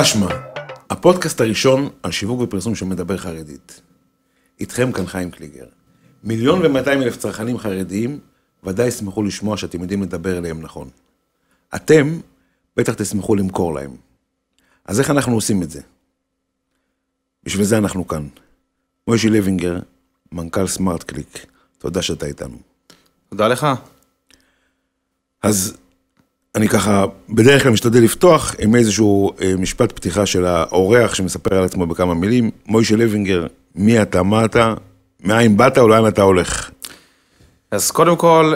תשמע, הפודקאסט הראשון על שיווק ופרסום שמדבר חרדית. איתכם כאן חיים קליגר. מיליון ומאתיים אלף צרכנים חרדיים ודאי ישמחו לשמוע שאתם יודעים לדבר אליהם נכון. אתם בטח תשמחו למכור להם. אז איך אנחנו עושים את זה? בשביל זה אנחנו כאן. מוישי לוינגר, מנכ"ל סמארט קליק, תודה שאתה איתנו. תודה לך. אז אני ככה, בדרך כלל משתדל לפתוח עם איזשהו אה, משפט פתיחה של האורח שמספר על עצמו בכמה מילים. מוישה לוינגר, מי אתה, מה אתה, מאין באת או לאן אתה הולך? אז קודם כל,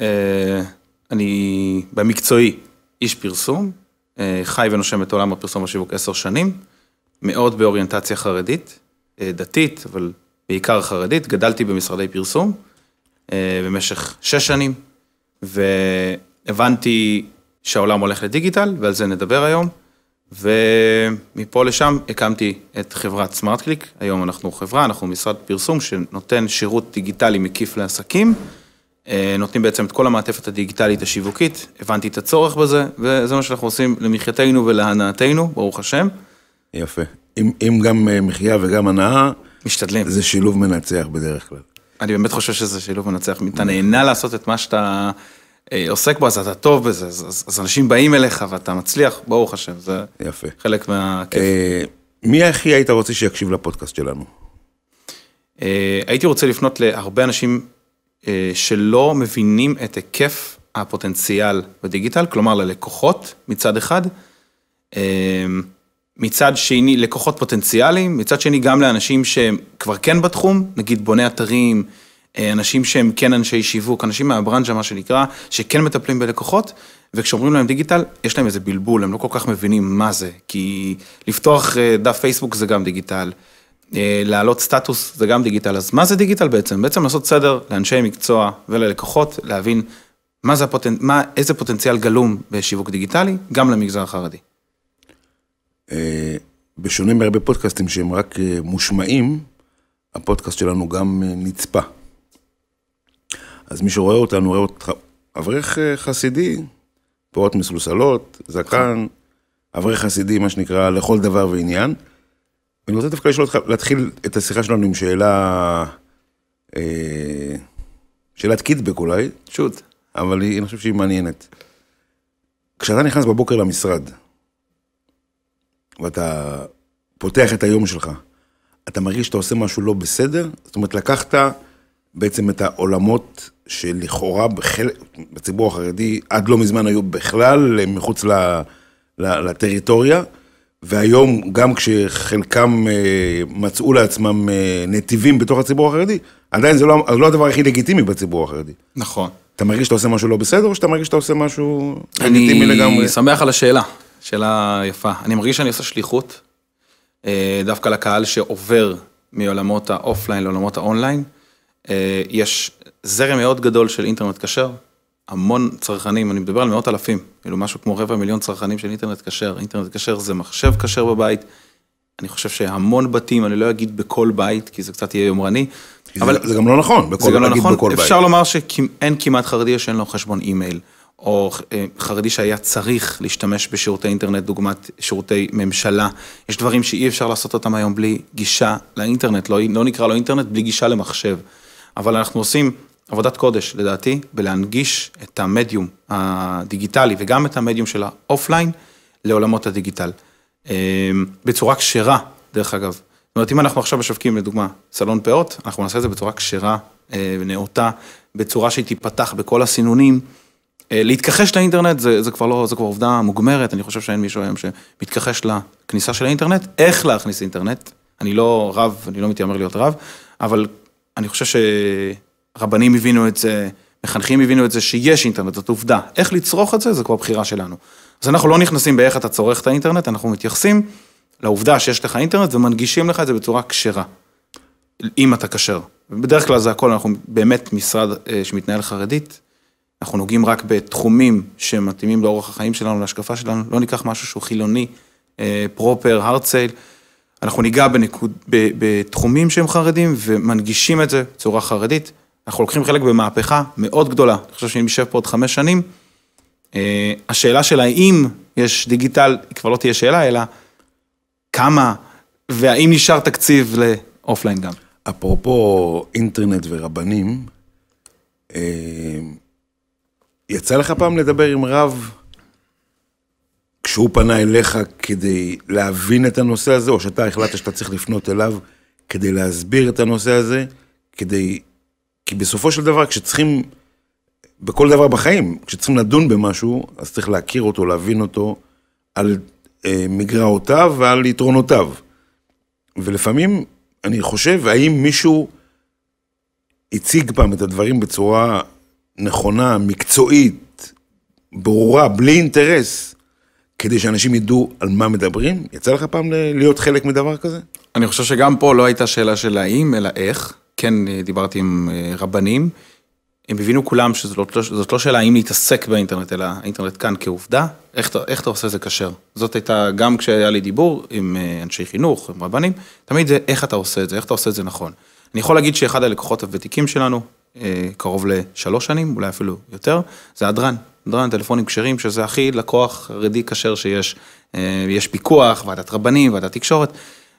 אה, אני במקצועי איש פרסום, אה, חי ונושם את עולם הפרסום והשיווק עשר שנים, מאוד באוריינטציה חרדית, דתית, אבל בעיקר חרדית, גדלתי במשרדי פרסום במשך שש שנים, והבנתי שהעולם הולך לדיגיטל, ועל זה נדבר היום, ומפה לשם הקמתי את חברת סמארט קליק, היום אנחנו חברה, אנחנו משרד פרסום שנותן שירות דיגיטלי מקיף לעסקים, אה, נותנים בעצם את כל המעטפת הדיגיטלית השיווקית, הבנתי את הצורך בזה, וזה מה שאנחנו עושים למחייתנו ולהנאתנו, ברוך השם. יפה. אם, אם גם אה, מחיה וגם הנאה, משתדלים. זה שילוב מנצח בדרך כלל. אני באמת חושב שזה שילוב מנצח, אתה נהנה לעשות את מה שאתה עוסק בו, אז אתה טוב בזה, אז, אז, אז אנשים באים אליך ואתה מצליח, ברוך השם, זה יפה. חלק מהכיף. אה, מי הכי היית רוצה שיקשיב לפודקאסט שלנו? אה, הייתי רוצה לפנות להרבה אנשים אה, שלא מבינים את היקף הפוטנציאל בדיגיטל, כלומר ללקוחות מצד אחד, אה, מצד שני לקוחות פוטנציאליים, מצד שני גם לאנשים שהם כבר כן בתחום, נגיד בוני אתרים, אה, אנשים שהם כן אנשי שיווק, אנשים מהברנז'ה מה שנקרא, שכן מטפלים בלקוחות, וכשאומרים להם דיגיטל, יש להם איזה בלבול, הם לא כל כך מבינים מה זה, כי לפתוח אה, דף פייסבוק זה גם דיגיטל. אה, להעלות סטטוס זה גם דיגיטל, אז מה זה דיגיטל בעצם? בעצם לעשות סדר לאנשי מקצוע וללקוחות, להבין מה זה הפוטנ... מה, איזה פוטנציאל גלום בשיווק דיגיטלי, גם למגזר החרדי. אה, בשונה מהרבה פודקאסטים שהם רק אה, מושמעים, הפודקאסט שלנו גם אה, נצפה. אז מי שרואה אותנו, רואה אותך, אברך אה, חסידי, פאות מסולסלות, זקן, אברך חסידי, מה שנקרא, לכל דבר ועניין. ואני רוצה דווקא לשאול אותך, להתחיל את השיחה שלנו עם שאלה, אה, שאלת קיטבק אולי, שוט. אבל אני חושב שהיא מעניינת. כשאתה נכנס בבוקר למשרד, ואתה פותח את היום שלך, אתה מרגיש שאתה עושה משהו לא בסדר? זאת אומרת, לקחת בעצם את העולמות שלכאורה בחלק, בציבור החרדי עד לא מזמן היו בכלל מחוץ ל, ל, לטריטוריה, והיום גם כשחלקם אה, מצאו לעצמם אה, נתיבים בתוך הציבור החרדי, עדיין זה לא, זה לא הדבר הכי לגיטימי בציבור החרדי. נכון. אתה מרגיש שאתה עושה משהו לא בסדר, או שאתה מרגיש שאתה עושה משהו לגיטימי לגמרי? אני שמח על השאלה, שאלה יפה. אני מרגיש שאני עושה שליחות, אה, דווקא לקהל שעובר מעולמות האופליין לעולמות האונליין. אה, יש זרם מאוד גדול של אינטרנט כשר, המון צרכנים, אני מדבר על מאות אלפים, כאילו משהו כמו רבע מיליון צרכנים של אינטרנט כשר. אינטרנט כשר זה מחשב כשר בבית. אני חושב שהמון בתים, אני לא אגיד בכל בית, כי זה קצת יהיה יומרני, אבל זה גם לא נכון, בכל, זה גם לא נכון, בכל בית. אפשר לומר שאין כמעט חרדי שאין לו חשבון אימייל, או אה, חרדי שהיה צריך להשתמש בשירותי אינטרנט, דוגמת שירותי ממשלה. יש דברים שאי אפשר לעשות אותם היום בלי גישה לאינטרנט, לא, לא נקרא לו אינטרנט, בלי גישה למחשב. אבל אנחנו עושים עבודת קודש, לדעתי, בלהנגיש את המדיום הדיגיטלי וגם את המדיום של האופליין לעולמות הדיגיטל. אה, בצורה כשרה, דרך אגב. זאת אומרת, אם אנחנו עכשיו משווקים, לדוגמה, סלון פאות, אנחנו נעשה את זה בצורה כשרה אה, ונאותה, בצורה שהיא תיפתח בכל הסינונים. אה, להתכחש לאינטרנט זה, זה כבר לא, זה כבר עובדה מוגמרת, אני חושב שאין מישהו היום שמתכחש לכניסה של האינטרנט, איך להכניס אינטרנט, אני לא רב, אני לא מתיימר להיות רב, אבל אני חושב שרבנים הבינו את זה, מחנכים הבינו את זה שיש אינטרנט, זאת עובדה. איך לצרוך את זה, זה כבר בחירה שלנו. אז אנחנו לא נכנסים באיך אתה צורך את האינטרנט, אנחנו מתייחסים לעובדה שיש לך אינטרנט ומנגישים לך את זה בצורה כשרה, אם אתה כשר. בדרך כלל זה הכל, אנחנו באמת משרד אה, שמתנהל חרדית, אנחנו נוגעים רק בתחומים שמתאימים לאורח החיים שלנו, להשקפה שלנו, לא ניקח משהו שהוא חילוני, פרופר, הרצייל, אנחנו ניגע בנקוד, ב, בתחומים שהם חרדים ומנגישים את זה בצורה חרדית. אנחנו לוקחים חלק במהפכה מאוד גדולה, אני חושב שאם נשב פה עוד חמש שנים, אה, השאלה של האם יש דיגיטל, היא כבר לא תהיה שאלה, אלא כמה, והאם נשאר תקציב לאופליין גם. אפרופו אינטרנט ורבנים, אה, יצא לך פעם לדבר עם רב כשהוא פנה אליך כדי להבין את הנושא הזה, או שאתה החלטת שאתה צריך לפנות אליו כדי להסביר את הנושא הזה, כדי... כי בסופו של דבר, כשצריכים, בכל דבר בחיים, כשצריכים לדון במשהו, אז צריך להכיר אותו, להבין אותו על אה, מגרעותיו ועל יתרונותיו. ולפעמים, אני חושב, האם מישהו הציג פעם את הדברים בצורה נכונה, מקצועית, ברורה, בלי אינטרס, כדי שאנשים ידעו על מה מדברים? יצא לך פעם להיות חלק מדבר כזה? אני חושב שגם פה לא הייתה שאלה של האם, אלא איך. כן, אה, דיברתי עם אה, רבנים. הם הבינו כולם שזאת לא, לא שאלה האם להתעסק באינטרנט, אלא האינטרנט כאן כעובדה, איך, איך אתה עושה את זה כשר. זאת הייתה, גם כשהיה לי דיבור עם אה, אנשי חינוך, עם רבנים, תמיד זה איך אתה עושה את זה, איך אתה עושה את זה נכון. אני יכול להגיד שאחד הלקוחות הוותיקים שלנו, קרוב לשלוש שנים, אולי אפילו יותר, זה הדרן. הדרן, טלפונים כשרים, שזה הכי לקוח חרדי כשר שיש. יש פיקוח, ועדת רבנים, ועדת תקשורת.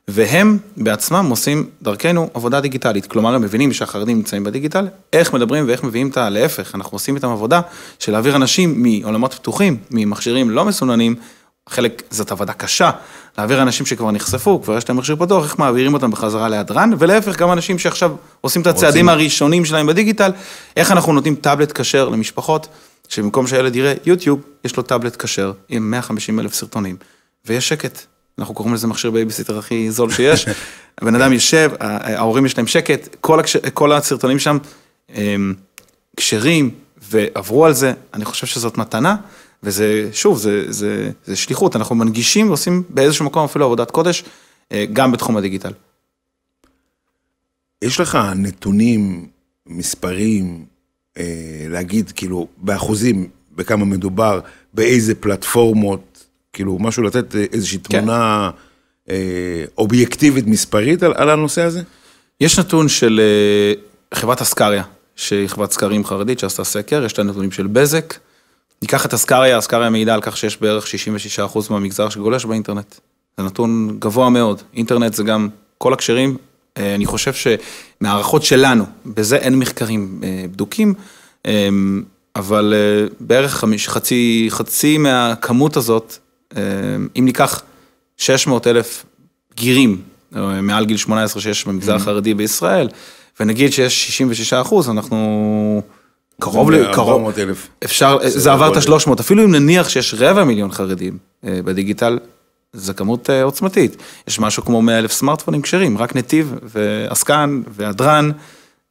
והם בעצמם עושים דרכנו עבודה דיגיטלית. כלומר, הם מבינים שהחרדים נמצאים בדיגיטל, איך מדברים ואיך מביאים את הלהפך, אנחנו עושים איתם עבודה של להעביר אנשים מעולמות פתוחים, ממכשירים לא מסוננים, חלק זאת עבודה קשה, להעביר אנשים שכבר נחשפו, כבר יש להם מכשיר פתוח, איך מעבירים אותם בחזרה להדרן, ולהפך, גם אנשים שעכשיו עושים את הצעדים רוצים. הראשונים שלהם בדיגיטל, איך אנחנו נותנים טאבלט כשר למשפחות, שבמקום שהילד יראה יוטיוב, יש לו טאבלט כשר עם 150 אלף סרטונים, ויש שקט. אנחנו קוראים לזה מכשיר בייביסיטר הכי זול שיש. הבן אדם יושב, ההורים יש להם שקט, כל, הקש... כל הסרטונים שם כשרים ועברו על זה, אני חושב שזאת מתנה, וזה, שוב, זה, זה, זה שליחות, אנחנו מנגישים ועושים באיזשהו מקום אפילו עבודת קודש, אה, גם בתחום הדיגיטל. יש לך נתונים, מספרים, להגיד כאילו באחוזים, בכמה מדובר, באיזה פלטפורמות, כאילו, משהו לתת אה, איזושהי כן. תמונה כן. אה, אובייקטיבית מספרית על, על הנושא הזה? יש נתון של אה, חברת אסקריה, שהיא חברת סקרים חרדית שעשתה סקר, יש לה נתונים של בזק. ניקח את אסקריה, אסקריה מעידה על כך שיש בערך 66% מהמגזר שגולש באינטרנט. זה נתון גבוה מאוד. אינטרנט זה גם כל הקשרים. אה, אני חושב שמהערכות שלנו, בזה אין מחקרים אה, בדוקים, אבל בערך חצי, חצי מהכמות הזאת אה, אם ניקח 600 אלף בגירים אה, מעל גיל 18 שיש במגזר mm-hmm. החרדי בישראל, ונגיד שיש 66 אחוז, אנחנו קרוב ל... קרוב, אלף. אפשר, זה עבר את ה-300, אפילו אם נניח שיש רבע מיליון חרדים אה, בדיגיטל, זו כמות עוצמתית. יש משהו כמו 100 אלף סמארטפונים כשרים, רק נתיב ועסקן והדרן,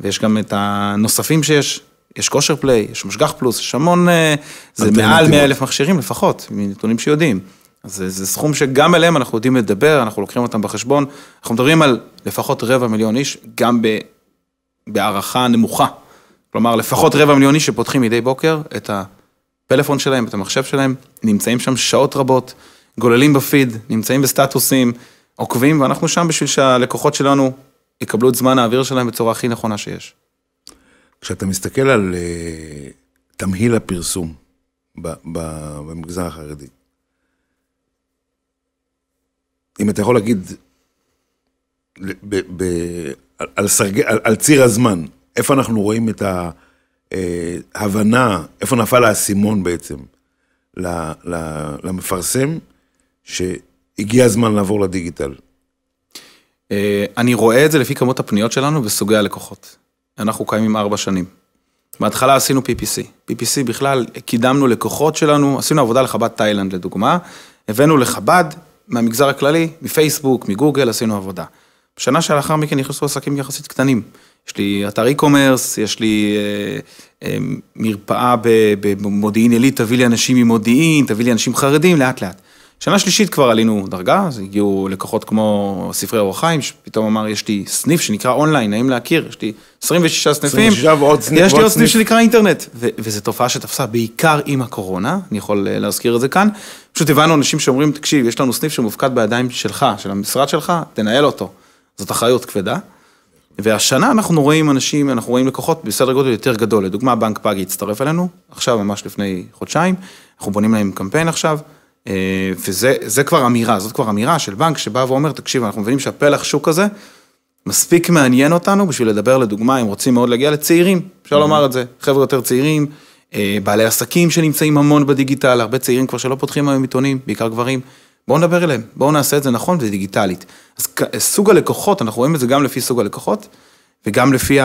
ויש גם את הנוספים שיש, יש כושר פליי, יש משגח פלוס, יש המון, אה, זה מעל 100 אלף מכשירים לפחות, מנתונים שיודעים. אז זה, זה סכום שגם אליהם אנחנו יודעים לדבר, אנחנו לוקחים אותם בחשבון. אנחנו מדברים על לפחות רבע מיליון איש, גם ב, בהערכה נמוכה. כלומר, לפחות רבע מיליון איש שפותחים מדי בוקר את הפלאפון שלהם, את המחשב שלהם, נמצאים שם שעות רבות, גוללים בפיד, נמצאים בסטטוסים, עוקבים, ואנחנו שם בשביל שהלקוחות שלנו יקבלו את זמן האוויר שלהם בצורה הכי נכונה שיש. כשאתה מסתכל על uh, תמהיל הפרסום ב, ב, במגזר החרדי, אם אתה יכול להגיד ב, ב, על, סרג, על, על ציר הזמן, איפה אנחנו רואים את ההבנה, אה, איפה נפל האסימון בעצם למפרסם, שהגיע הזמן לעבור לדיגיטל? אה, אני רואה את זה לפי כמות הפניות שלנו וסוגי הלקוחות. אנחנו קיימים ארבע שנים. בהתחלה עשינו PPC. PPC בכלל, קידמנו לקוחות שלנו, עשינו עבודה לחב"ד תאילנד לדוגמה, הבאנו לחב"ד מהמגזר הכללי, מפייסבוק, מגוגל, עשינו עבודה. בשנה שלאחר מכן נכנסו עסקים יחסית קטנים. יש לי אתר e-commerce, יש לי אה, אה, מרפאה במודיעין עילית, תביא לי אנשים ממודיעין, תביא לי אנשים חרדים, לאט לאט. שנה שלישית כבר עלינו דרגה, אז הגיעו לקוחות כמו ספרי אור החיים, שפתאום אמר, יש לי סניף שנקרא אונליין, נעים להכיר, יש לי 26 סניפים, 26 ועוד סניף, יש לי עוד סניף שנקרא אינטרנט, וזו תופעה שתפסה בעיקר עם הקורונה, אני יכול אה, להזכיר את זה כאן, פשוט הבנו אנשים שאומרים, תקשיב, יש לנו סניף שמופקד בידיים שלך, של המשרד שלך, תנהל אותו, זאת אחריות כבדה. והשנה אנחנו רואים אנשים, אנחנו רואים לקוחות בסדר גודל יותר גדול, לדוגמה בנק פאגי הצטרף אלינו, עכשיו ממש לפני חודשיים, אנחנו בונים להם קמפיין עכשיו, וזה זה כבר אמירה, זאת כבר אמירה של בנק שבא ואומר, תקשיב, אנחנו מבינים שהפלח שוק הזה מספיק מעניין אותנו בשביל לדבר לדוגמה, אם רוצים מאוד להגיע לצעירים, אפשר לומר את זה, חבר'ה יותר צעירים, אה, בעלי עסקים שנמצאים המון בדיגיטל, הרבה צעירים כבר שלא פותחים היום עיתונים, בעיקר גברים. בואו נדבר אליהם, בואו נעשה את זה נכון ודיגיטלית. אז סוג הלקוחות, אנחנו רואים את זה גם לפי סוג הלקוחות, וגם לפי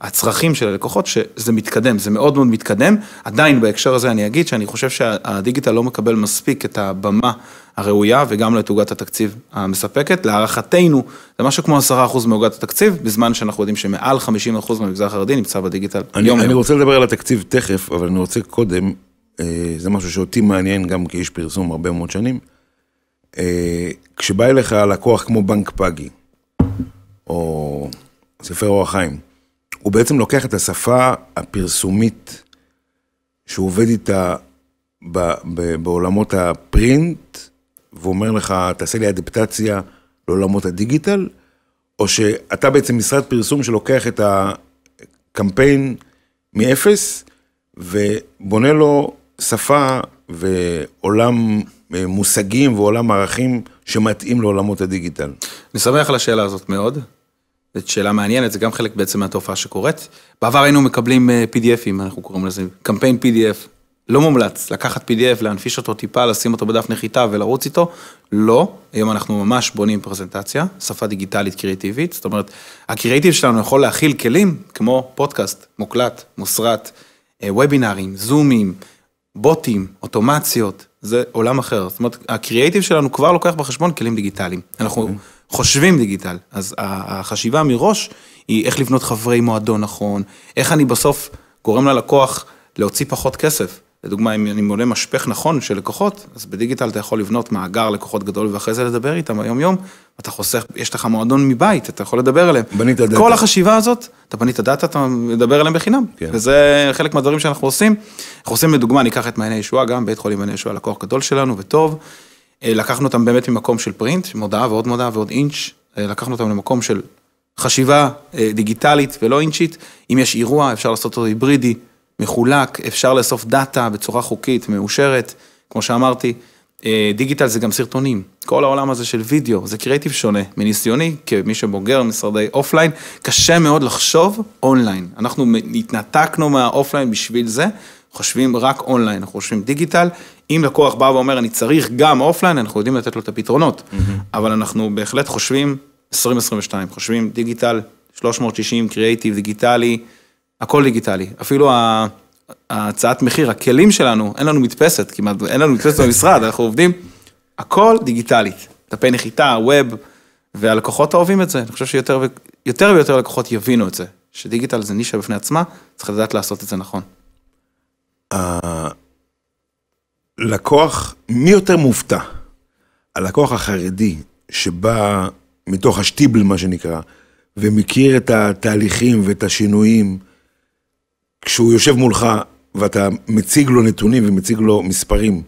הצרכים של הלקוחות, שזה מתקדם, זה מאוד מאוד מתקדם. עדיין בהקשר הזה אני אגיד שאני חושב שהדיגיטל לא מקבל מספיק את הבמה הראויה וגם לתעוגת התקציב המספקת. להערכתנו, זה משהו כמו 10% מעוגת התקציב, בזמן שאנחנו יודעים שמעל 50% מהמגזר החרדי נמצא בדיגיטל. אני, יום אני יום. רוצה לדבר על התקציב תכף, אבל אני רוצה קודם, אה, זה משהו שאותי מעניין גם כאיש פרסום הרבה מאוד שנים. אה, כשבא אליך לקוח כמו בנק פאגי, או ספר אורח חיים, הוא בעצם לוקח את השפה הפרסומית שהוא עובד איתה ב, ב, בעולמות הפרינט, ואומר לך, תעשה לי אדפטציה לעולמות הדיגיטל, או שאתה בעצם משרד פרסום שלוקח את הקמפיין מאפס, ובונה לו שפה ועולם אה, מושגים ועולם ערכים שמתאים לעולמות הדיגיטל. אני שמח על השאלה הזאת מאוד. זאת שאלה מעניינת, זה גם חלק בעצם מהתופעה שקורית. בעבר היינו מקבלים אה, PDFים, אנחנו קוראים לזה, קמפיין PDF. לא מומלץ לקחת PDF, להנפיש אותו טיפה, לשים אותו בדף נחיתה ולרוץ איתו. לא, היום אנחנו ממש בונים פרזנטציה, שפה דיגיטלית קריאטיבית, זאת אומרת, הקריאטיב שלנו יכול להכיל כלים כמו פודקאסט, מוקלט, מוסרט, אה, וובינארים, זומים, בוטים, אוטומציות, זה עולם אחר. זאת אומרת, הקריאייטיב שלנו כבר לוקח בחשבון כלים דיגיטליים. אנחנו okay. חושבים דיגיטל, אז החשיבה מראש היא איך לבנות חברי מועדון נכון, איך אני בסוף גורם ללקוח להוציא פחות כסף. לדוגמה, אם אני מונה משפך נכון של לקוחות, אז בדיגיטל אתה יכול לבנות מאגר לקוחות גדול ואחרי זה לדבר איתם היום יום, אתה חוסך, יש לך מועדון מבית, אתה יכול לדבר אליהם. בנית דאטה. כל החשיבה הזאת, אתה בנית דאטה, אתה מדבר אליהם בחינם. כן. וזה חלק מהדברים שאנחנו עושים. אנחנו עושים לדוגמה, ניקח את מעייני ישועה, גם בית חולים מעייני ישועה, לקוח גדול שלנו וטוב. אה, לקחנו אותם באמת ממקום של print, מודעה ועוד מודעה ועוד אינץ', אה, לקחנו אותם למקום של חשיבה אה, דיגיטלית ולא אינצ'ית. אם יש אירוע, אפשר לעשות אותו היברידי. מחולק, אפשר לאסוף דאטה בצורה חוקית, מאושרת, כמו שאמרתי, דיגיטל זה גם סרטונים, כל העולם הזה של וידאו, זה קריאיטיב שונה, מניסיוני, כמי שבוגר משרדי אופליין, קשה מאוד לחשוב אונליין, אנחנו התנתקנו מהאופליין בשביל זה, חושבים רק אונליין, אנחנו חושבים דיגיטל, אם לקוח בא ואומר אני צריך גם אופליין, אנחנו יודעים לתת לו את הפתרונות, mm-hmm. אבל אנחנו בהחלט חושבים 2022, חושבים דיגיטל, 360 קריאיטיב דיגיטלי, הכל דיגיטלי, אפילו ההצעת מחיר, הכלים שלנו, אין לנו מדפסת כמעט, אין לנו מדפסת במשרד, אנחנו עובדים, הכל דיגיטלית, דפי נחיתה, ווב, והלקוחות אוהבים את זה, אני חושב שיותר יותר ויותר לקוחות יבינו את זה, שדיגיטל זה נישה בפני עצמה, צריך לדעת לעשות את זה נכון. לקוח, מי יותר מופתע? הלקוח החרדי שבא מתוך השטיבל, מה שנקרא, ומכיר את התהליכים ואת השינויים, כשהוא יושב מולך ואתה מציג לו נתונים ומציג לו מספרים,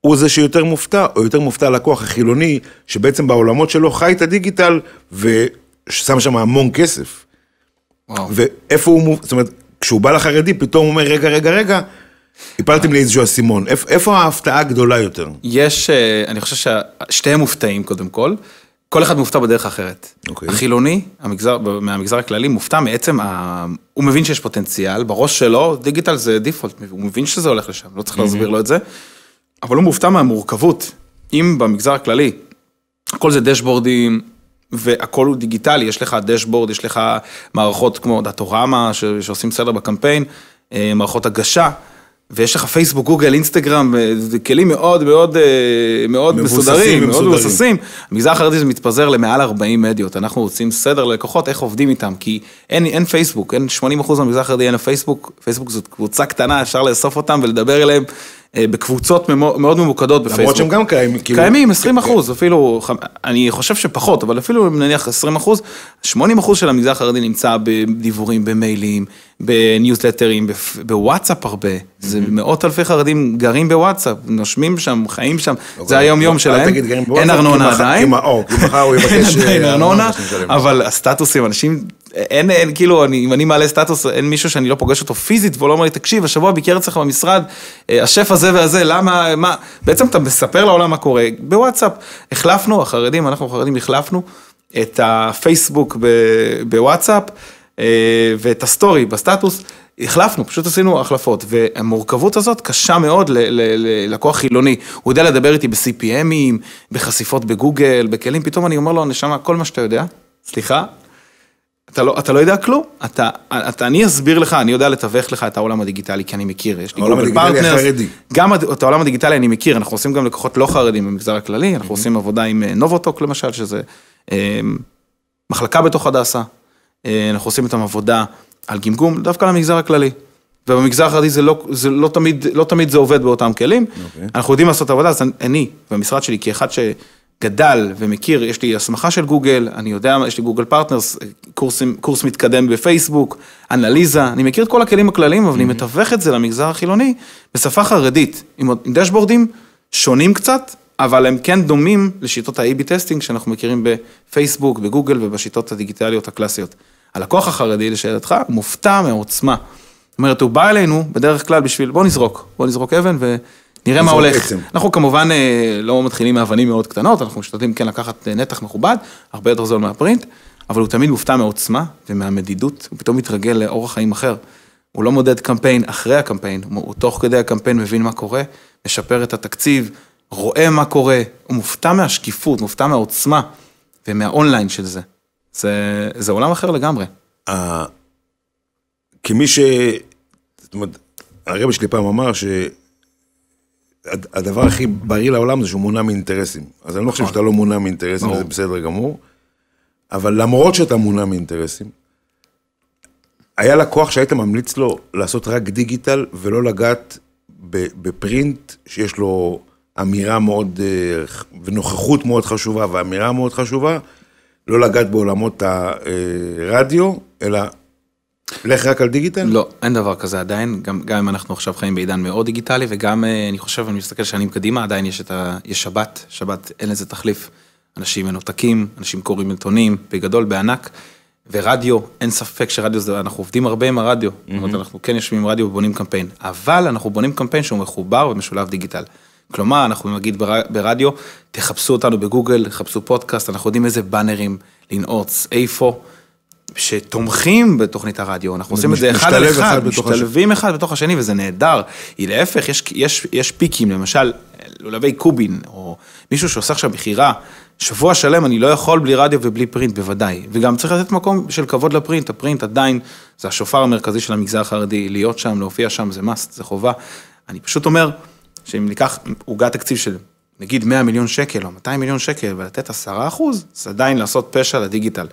הוא זה שיותר מופתע, או יותר מופתע הלקוח החילוני, שבעצם בעולמות שלו חי את הדיגיטל ושם שם המון כסף. וואו. ואיפה הוא, זאת אומרת, כשהוא בא לחרדי, פתאום הוא אומר, רגע, רגע, רגע, הפלתם לי איזשהו אסימון. איפה ההפתעה הגדולה יותר? יש, אה, אני חושב ששתיהם מופתעים קודם כל. כל אחד מופתע בדרך אחרת. Okay. אוקיי. החילוני, המגזר, מהמגזר הכללי, מופתע מעצם, ה... הוא מבין שיש פוטנציאל, בראש שלו, דיגיטל זה דיפולט, הוא מבין שזה הולך לשם, לא צריך להסביר לו את זה, אבל הוא מופתע מהמורכבות. אם במגזר הכללי, הכל זה דשבורדים, והכל הוא דיגיטלי, יש לך דשבורד, יש לך מערכות כמו דאטורמה, שעושים סדר בקמפיין, אה, מערכות הגשה, ויש לך פייסבוק, גוגל, אינסטגרם, זה כלים מאוד מאוד אה, מאוד מסודרים, מאוד מבוססים. המגזר החרדי זה מתפזר למעל 40 מדיות, אנחנו רוצים סדר ללקוחות, איך עובדים איתם, כי אין, אין פייסבוק, אין 80 אחוז מהמגזר החרדי אין פייסבוק, פייסבוק זאת קבוצה קטנה, אפשר לאסוף אותם ולדבר אליהם. אה, בקבוצות מאוד ממוקדות בפייסבוק. למרות שהם גם קיימים. כאילו... קיימים, 20 אחוז, אפילו, אני חושב שפחות, אבל אפילו נניח 20 אחוז, 80 אחוז של המגזר החרדי נמצא בדיבורים, במיילים, בניוזלטרים, בוואטסאפ הרבה. זה מאות אלפי חרדים גרים בוואטסאפ, נושמים שם, חיים שם, אוקיי. זה היום יום שלהם. אין ארנונה עדיין. כי מחר הוא יבקש... אין עדיין אה, ארנונה, אבל הסטטוסים, אנשים אין, אין, כאילו, אני, אם אני מעלה סטטוס, אין מישהו שאני לא פוגש אותו פיזית, והוא לא אומר לי, תקשיב, השבוע ביקר אצלך במשרד, אה, השף הזה והזה, למה, מה, בעצם אתה מספר לעולם מה קורה. בוואטסאפ, החלפנו, החרדים, אנחנו החרדים החלפנו את הפייסבוק ב- בוואטסאפ, אה, ואת הסטורי בסטטוס, החלפנו, פשוט עשינו החלפות, והמורכבות הזאת קשה מאוד ללקוח חילוני. הוא יודע לדבר איתי ב-CPMים, בחשיפות בגוגל, בכלים, פתאום אני אומר לו, נשמה, כל מה שאתה יודע, סליחה, אתה לא, אתה לא יודע כלום, אתה, אתה, אני אסביר לך, אני יודע לתווך לך את העולם הדיגיטלי, כי אני מכיר, יש לי העולם גוגל הדיגיטלי Partners, החרדי. גם את העולם הדיגיטלי אני מכיר, אנחנו עושים גם לקוחות לא חרדים במגזר הכללי, אנחנו עושים עבודה עם אה, Novotalk למשל, שזה אה, מחלקה בתוך הדסה, אה, אנחנו עושים איתם עבודה על גמגום, דווקא למגזר הכללי. ובמגזר החרדי זה לא, זה לא תמיד, לא תמיד זה עובד באותם כלים. אוקיי. אנחנו יודעים לעשות עבודה, אז אני, במשרד שלי, כאחד שגדל ומכיר, יש לי הסמכה של גוגל, אני יודע, יש לי Google Partners, קורסים, קורס מתקדם בפייסבוק, אנליזה, אני מכיר את כל הכלים הכלליים, אבל אני מתווך את זה למגזר החילוני בשפה חרדית, עם, עם דשבורדים שונים קצת, אבל הם כן דומים לשיטות ה-AB testing שאנחנו מכירים בפייסבוק, בגוגל ובשיטות הדיגיטליות הקלאסיות. הלקוח החרדי, לשאלתך, מופתע מהעוצמה. זאת אומרת, הוא בא אלינו בדרך כלל בשביל, בוא נזרוק, בוא נזרוק אבן ונראה מה הולך. עצם. אנחנו כמובן אה, לא מתחילים מאבנים מאוד קטנות, אנחנו משתדלים כן לקחת אה, נתח מכובד, הרבה יותר זול מהפרינט, אבל הוא תמיד מופתע מהעוצמה ומהמדידות, הוא פתאום מתרגל לאורח חיים אחר. הוא לא מודד קמפיין אחרי הקמפיין, הוא תוך כדי הקמפיין מבין מה קורה, משפר את התקציב, רואה מה קורה, הוא מופתע מהשקיפות, מופתע מהעוצמה ומהאונליין של זה. זה, זה עולם אחר לגמרי. ה- כמי ש... זאת אומרת, הרבי שלי פעם אמר שהדבר הכי בריא לעולם זה שהוא מונע מאינטרסים. אז אני לא חושב שאתה לא מונע מאינטרסים. זה בסדר גמור. אבל למרות שאתה מונע מאינטרסים, היה לקוח שהיית ממליץ לו לעשות רק דיגיטל ולא לגעת בפרינט שיש לו אמירה מאוד, אה, ונוכחות מאוד חשובה ואמירה מאוד חשובה, לא לגעת בעולמות הרדיו, אלא לך רק על דיגיטל? לא, אין דבר כזה עדיין, גם, גם אם אנחנו עכשיו חיים בעידן מאוד דיגיטלי, וגם אה, אני חושב, אני מסתכל שנים קדימה, עדיין יש את ה... יש שבת, שבת אין לזה תחליף. אנשים מנותקים, אנשים קוראים עיתונים, בגדול, בענק, ורדיו, אין ספק שרדיו זה, אנחנו עובדים הרבה עם הרדיו, זאת אומרת, אנחנו כן יושבים עם רדיו ובונים קמפיין, אבל אנחנו בונים קמפיין שהוא מחובר ומשולב דיגיטל. כלומר, אנחנו נגיד בר- ברדיו, תחפשו אותנו בגוגל, תחפשו פודקאסט, אנחנו יודעים איזה באנרים לנעוץ, איפה, שתומכים בתוכנית הרדיו, אנחנו עושים את זה אחד על אחד, אחד. משתלבים אחד בתוך השני, וזה נהדר. היא להפך, יש, יש, יש פיקים, למשל, לולבי קובין, או מישהו שעושה עכשיו מכירה, שבוע שלם אני לא יכול בלי רדיו ובלי פרינט, בוודאי. וגם צריך לתת מקום של כבוד לפרינט, הפרינט עדיין, זה השופר המרכזי של המגזר החרדי, להיות שם, להופיע שם, זה must, זה חובה. אני פשוט אומר, שאם ניקח עוגת תקציב של נגיד 100 מיליון שקל או 200 מיליון שקל ולתת 10 אחוז, זה עדיין לעשות פשע לדיגיטל.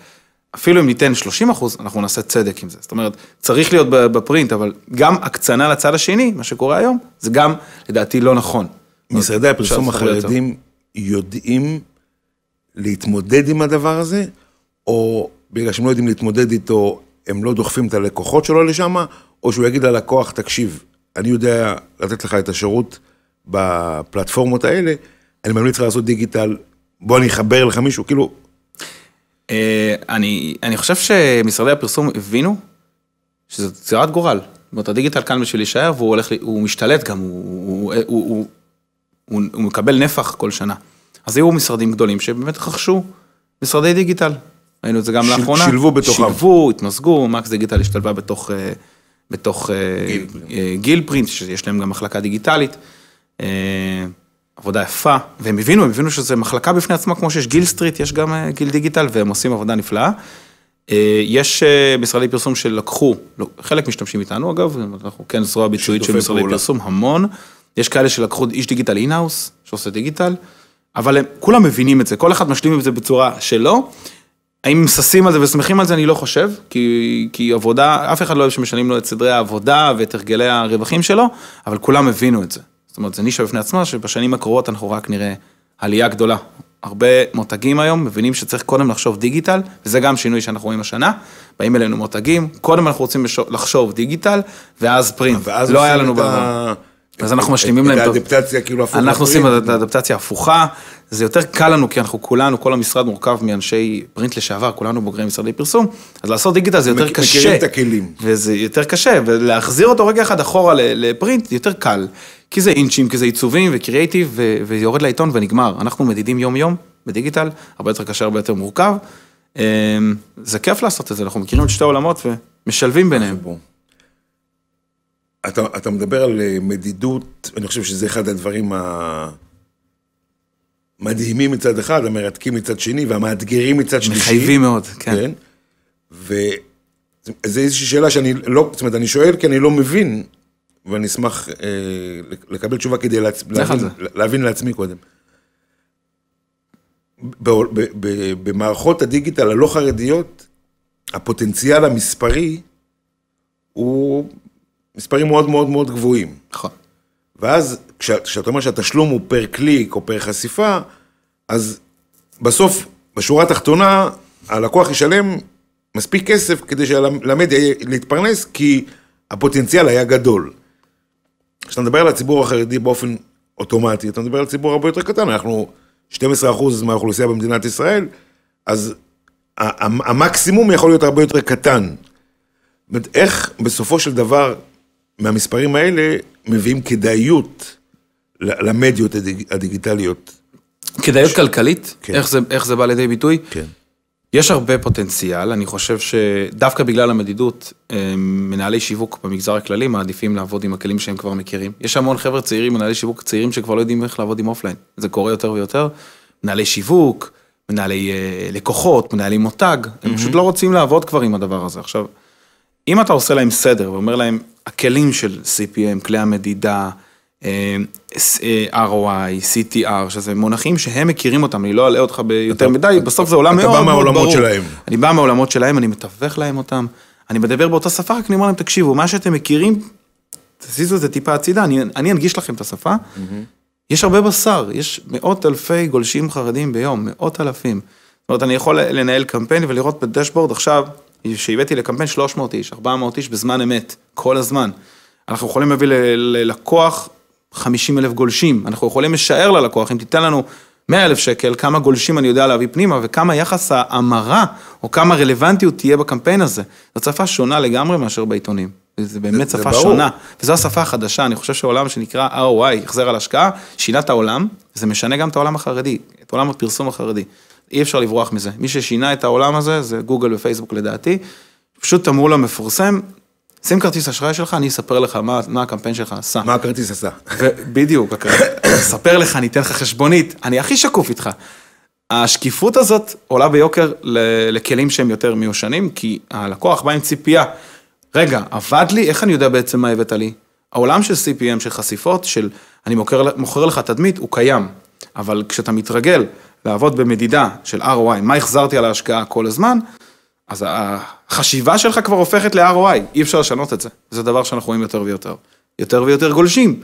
אפילו אם ניתן 30 אחוז, אנחנו נעשה צדק עם זה. זאת אומרת, צריך להיות בפרינט, אבל גם הקצנה לצד השני, מה שקורה היום, זה גם, לדעתי, לא נכון. משרדי הפרסום. החרדים יודעים להתמודד עם הדבר הזה, או בגלל שהם לא יודעים להתמודד איתו, הם לא דוחפים את הלקוחות שלו לשם, או שהוא יגיד ללקוח, תקשיב, אני יודע לתת לך את השירות בפלטפורמות האלה, אני ממליץ לך לעשות דיגיטל, בוא אני אחבר לך מישהו, כאילו, אני, אני חושב שמשרדי הפרסום הבינו שזו גזירת גורל. זאת אומרת, הדיגיטל כאן בשביל להישאר, והוא הולך, הוא משתלט גם, הוא, הוא, הוא, הוא, הוא, הוא מקבל נפח כל שנה. אז היו משרדים גדולים שבאמת רכשו משרדי דיגיטל. ראינו את זה גם שיל- לאחרונה. שילבו בתוכם. שילבו, התמזגו, מקס דיגיטל השתלבה בתוך, אה, בתוך אה, גיל אה, גיל פרינט, שיש להם גם מחלקה דיגיטלית. עבודה יפה, והם הבינו, הם הבינו שזה מחלקה בפני עצמה, כמו שיש גיל סטריט, יש גם אה, גיל דיגיטל, והם עושים עבודה נפלאה. אה, יש אה, משרדי פרסום שלקחו, לא, חלק משתמשים איתנו אגב, אנחנו כן זרוע ביצועית של משרדי פעולה. פרסום, המון. יש כאלה שלקחו איש דיגיטל in-house, שעושה דיגיטל, אבל הם כולם מבינים את זה, כל אחד משלים את זה בצורה שלו. האם ששים על זה ושמחים על זה, אני לא חושב, כי, כי עבודה, אף אחד לא אוהב שמשנים לו את סדרי העבודה ואת הרגלי הרווחים שלו, אבל כולם הבינו את זה. זאת אומרת, זה נישה בפני עצמה, שבשנים הקרובות אנחנו רק נראה עלייה גדולה. הרבה מותגים היום מבינים שצריך קודם לחשוב דיגיטל, וזה גם שינוי שאנחנו רואים השנה. באים אלינו מותגים, קודם אנחנו רוצים לחשוב דיגיטל, ואז פרינט. ואז לא היה לנו את בעבר. אז אנחנו את- משלימים את להם טוב. האדפטציה כאילו הפוך. אנחנו עושים. את האדפטציה ההפוכה, זה יותר קל לנו, כי אנחנו כולנו, כל המשרד מורכב מאנשי פרינט לשעבר, כולנו בוגרי משרדי פרסום, אז לעשות דיגיטל זה יותר קשה. מכירים את הכלים. וזה יותר קשה, ולהחזיר אותו רגע אחד אחורה לפרינט יותר קל. כי זה אינצ'ים, כי זה עיצובים וקריאייטיב, ו- ויורד לעיתון ונגמר. אנחנו מדידים יום-יום בדיגיטל, הרבה יותר קשה, הרבה יותר מורכב. אמ, זה כיף לעשות את זה, אנחנו מכירים את שתי העולמות ומשלבים ביניהם. אתה, אתה מדבר על אה, מדידות, אני חושב שזה אחד הדברים המדהימים מצד אחד, המרתקים מצד שני, והמאתגרים מצד שלישי. מחייבים מאוד, כן. כן. וזו איזושהי שאלה שאני לא, זאת אומרת, אני שואל כי אני לא מבין, ואני אשמח אה, לקבל תשובה כדי להצ... להבין, להבין לעצמי קודם. ב, ב, ב, במערכות הדיגיטל הלא חרדיות, הפוטנציאל המספרי הוא מספרים מאוד מאוד מאוד גבוהים. נכון. ואז כשאתה אומר שהתשלום הוא פר קליק או פר חשיפה, אז בסוף, בשורה התחתונה, הלקוח ישלם מספיק כסף כדי שלמדיה להתפרנס, כי הפוטנציאל היה גדול. כשאתה מדבר על הציבור החרדי באופן אוטומטי, אתה מדבר על ציבור הרבה יותר קטן, אנחנו 12% מהאוכלוסייה במדינת ישראל, אז המקסימום יכול להיות הרבה יותר קטן. זאת איך בסופו של דבר, מהמספרים האלה, מביאים כדאיות למדיות הדיג, הדיגיטליות. כדאיות כלכלית, כן. איך זה- איך זה בא לידי ביטוי? כן. יש הרבה פוטנציאל, אני חושב שדווקא בגלל המדידות, אה, מנהלי שיווק במגזר הכללי מעדיפים לעבוד עם הכלים שהם כבר מכירים. יש המון חבר'ה צעירים, מנהלי שיווק צעירים שכבר לא יודעים איך לעבוד עם אופליין. זה קורה יותר ויותר. מנהלי שיווק, מנהלי אה, לקוחות, מנהלי מותג, הם פשוט לא רוצים לעבוד כבר עם הדבר הזה. עכשיו, אם אתה עושה להם סדר ואומר להם, הכלים של CPM, כלי המדידה, ROI, CTR, שזה מונחים שהם מכירים אותם, אני לא אלאה אותך ביותר אתה- מדי, בסוף זה עולם אתה מאוד בא מאוד ברור. מהעולמות שלהם. אני בא מהעולמות שלהם, אני מתווך להם אותם, אני מדבר באותה שפה, רק אני אומר להם, תקשיבו, מה שאתם מכירים, תזיזו את זה טיפה הצידה, אני, אני אנגיש לכם את השפה. יש הרבה בשר, יש מאות אלפי גולשים חרדים ביום, מאות אלפים. זאת אומרת, אני יכול לנהל קמפיין ולראות בדשבורד עכשיו, שהבאתי לקמפיין 300 איש, 400 איש בזמן אמת, כל הזמן. אנחנו יכולים להביא ללקוח 50 אלף גולשים, אנחנו יכולים לשער ללקוח, אם תיתן לנו 100 אלף שקל, כמה גולשים אני יודע להביא פנימה, וכמה יחס ההמרה, או כמה רלוונטיות תהיה בקמפיין הזה. זאת שפה שונה לגמרי מאשר בעיתונים. זה באמת זה שפה ברור. שונה. וזו השפה החדשה, אני חושב שהעולם שנקרא ROI, החזר על השקעה, שינה את העולם, זה משנה גם את העולם החרדי, את עולם הפרסום החרדי. אי אפשר לברוח מזה. מי ששינה את העולם הזה, זה גוגל ופייסבוק לדעתי. פשוט אמרו למפורסם, שים כרטיס אשראי שלך, אני אספר לך מה, מה הקמפיין שלך עשה. מה הכרטיס עשה? בדיוק, אספר לך, אני אתן לך חשבונית, אני הכי שקוף איתך. השקיפות הזאת עולה ביוקר לכלים שהם יותר מיושנים, כי הלקוח בא עם ציפייה. רגע, עבד לי, איך אני יודע בעצם מה הבאת לי? העולם של CPM, של חשיפות, של אני מוכר, מוכר לך תדמית, הוא קיים. אבל כשאתה מתרגל לעבוד במדידה של ROI, מה החזרתי על ההשקעה כל הזמן, אז החשיבה שלך כבר הופכת ל-ROI, אי אפשר לשנות את זה. זה דבר שאנחנו רואים יותר ויותר. יותר ויותר גולשים.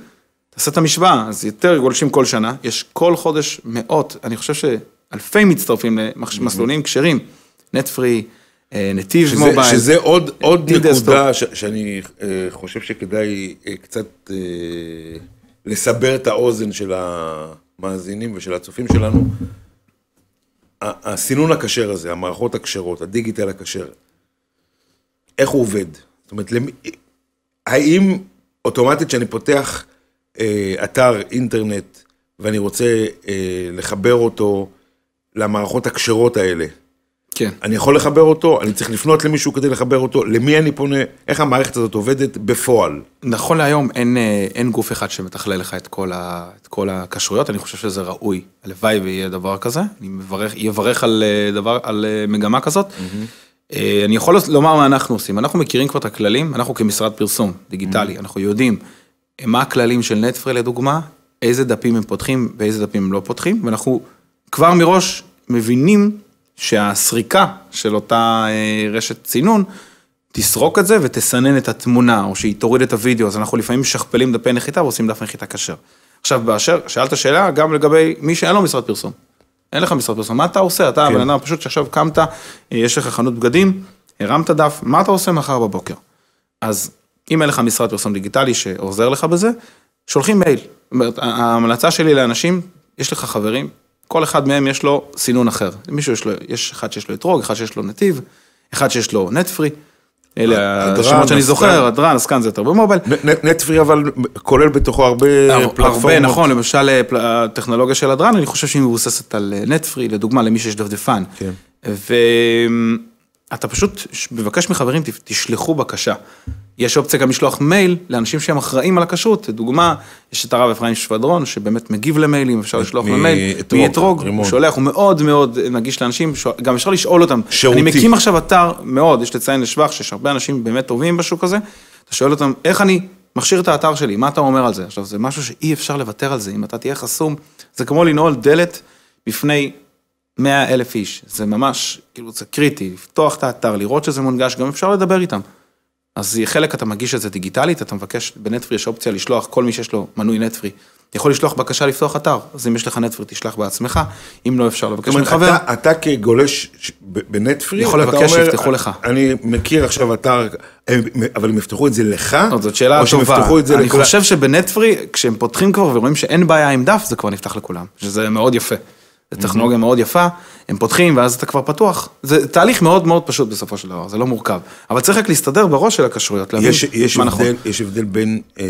תעשה את המשוואה, אז יותר גולשים כל שנה, יש כל חודש מאות, אני חושב שאלפי מצטרפים למסלולים כשרים, נט פרי, אה, נתיב שזה, מובייל. שזה עוד, עוד נקודה ש, שאני אה, חושב שכדאי אה, קצת לסבר את האוזן של המאזינים ושל הצופים שלנו. הסינון הכשר הזה, המערכות הכשרות, הדיגיטל הכשר, איך הוא עובד? זאת אומרת, למי, האם אוטומטית כשאני פותח אה, אתר אינטרנט ואני רוצה אה, לחבר אותו למערכות הכשרות האלה, כן. אני יכול לחבר אותו, אני צריך לפנות למישהו כדי לחבר אותו, למי אני פונה, איך המערכת הזאת עובדת בפועל. נכון להיום אין, אה, אין גוף אחד שמתכלל לך את כל, ה, את כל הכשרויות, אני חושב שזה ראוי. הלוואי ויהיה דבר כזה, אני מברך, אברך על, אה, דבר, על אה, מגמה כזאת. אה, אני יכול לומר מה אנחנו עושים, אנחנו מכירים כבר את הכללים, אנחנו כמשרד פרסום דיגיטלי, אנחנו יודעים אה, מה הכללים של נטפרי לדוגמה, איזה דפים הם פותחים ואיזה דפים הם לא פותחים, ואנחנו כבר מראש מבינים שהסריקה של אותה אה, רשת צינון, תסרוק את זה ותסנן את התמונה, או שהיא תוריד את הוידאו, אז אנחנו לפעמים משכפלים דפי נחיתה ועושים דף נחיתה כשר. עכשיו, באשר, שאלת שאלה גם לגבי מי שאין לו משרד פרסום. אין לך משרד פרסום, מה אתה עושה? אתה כן. בן אדם פשוט שעכשיו קמת, אה, יש לך חנות בגדים, הרמת דף, מה אתה עושה מחר בבוקר? אז אם אין לך משרד פרסום דיגיטלי שעוזר לך בזה, שולחים מייל. ההמלצה שלי לאנשים, יש לך חברים, כל אחד מהם יש לו סינון אחר. מישהו יש לו, יש אחד שיש לו אתרוג, אחד שיש לו נתיב, אחד שיש לו נטפרי. אלה השמות שאני הסקן. זוכר, הדרן, הסקן זה יותר במובייל. נטפרי אבל כולל בתוכו הרבה פלטפורמות. הרבה, נכון, למשל אה, הטכנולוגיה של הדרן, אני חושב שהיא מבוססת על אה, נטפרי, לדוגמה, למי שיש דפדפן. כן. ואתה פשוט מבקש מחברים, תשלחו בקשה. יש אופציה גם לשלוח מייל לאנשים שהם אחראים על הכשרות. לדוגמה, יש את הרב אפרים שבדרון, שבאמת מגיב למיילים, אפשר לשלוח לו מייל. מאתרוג, הוא. שולח, הוא מאוד מאוד נגיש לאנשים, גם אפשר לשאול אותם. שירותי. אני מקים עכשיו אתר מאוד, יש לציין לשבח שיש הרבה אנשים באמת טובים בשוק הזה, אתה שואל אותם, איך אני מכשיר את האתר שלי, מה אתה אומר על זה? עכשיו, זה משהו שאי אפשר לוותר על זה, אם אתה תהיה חסום, זה כמו לנעול דלת בפני 100 אלף איש, זה ממש, כאילו, זה קריטי, לפתוח את האתר, לראות שזה מונגש, גם אפשר לדבר איתם. אז חלק אתה מגיש את זה דיגיטלית, אתה מבקש, בנטפרי יש אופציה לשלוח, כל מי שיש לו מנוי נטפרי, יכול לשלוח בקשה לפתוח אתר, אז אם יש לך נטפרי, תשלח בעצמך, אם לא אפשר לבקש מחבר. אתה, אתה כגולש בנטפרי, יכול לבקש אומר, שיפתחו לך. אני מכיר עכשיו אתר, אבל הם יפתחו את זה לך? לא, זאת שאלה או שהם טובה. יפתחו את זה אני לכולם? חושב שבנטפרי, כשהם פותחים כבר ורואים שאין בעיה עם דף, זה כבר נפתח לכולם, שזה מאוד יפה. זו טכנולוגיה מאוד יפה, הם פותחים ואז אתה כבר פתוח. זה תהליך מאוד מאוד פשוט בסופו של דבר, זה לא מורכב. אבל צריך רק להסתדר בראש של הכשרויות, להבין יש, יש, מה הבדל, נכון. יש הבדל בין אה,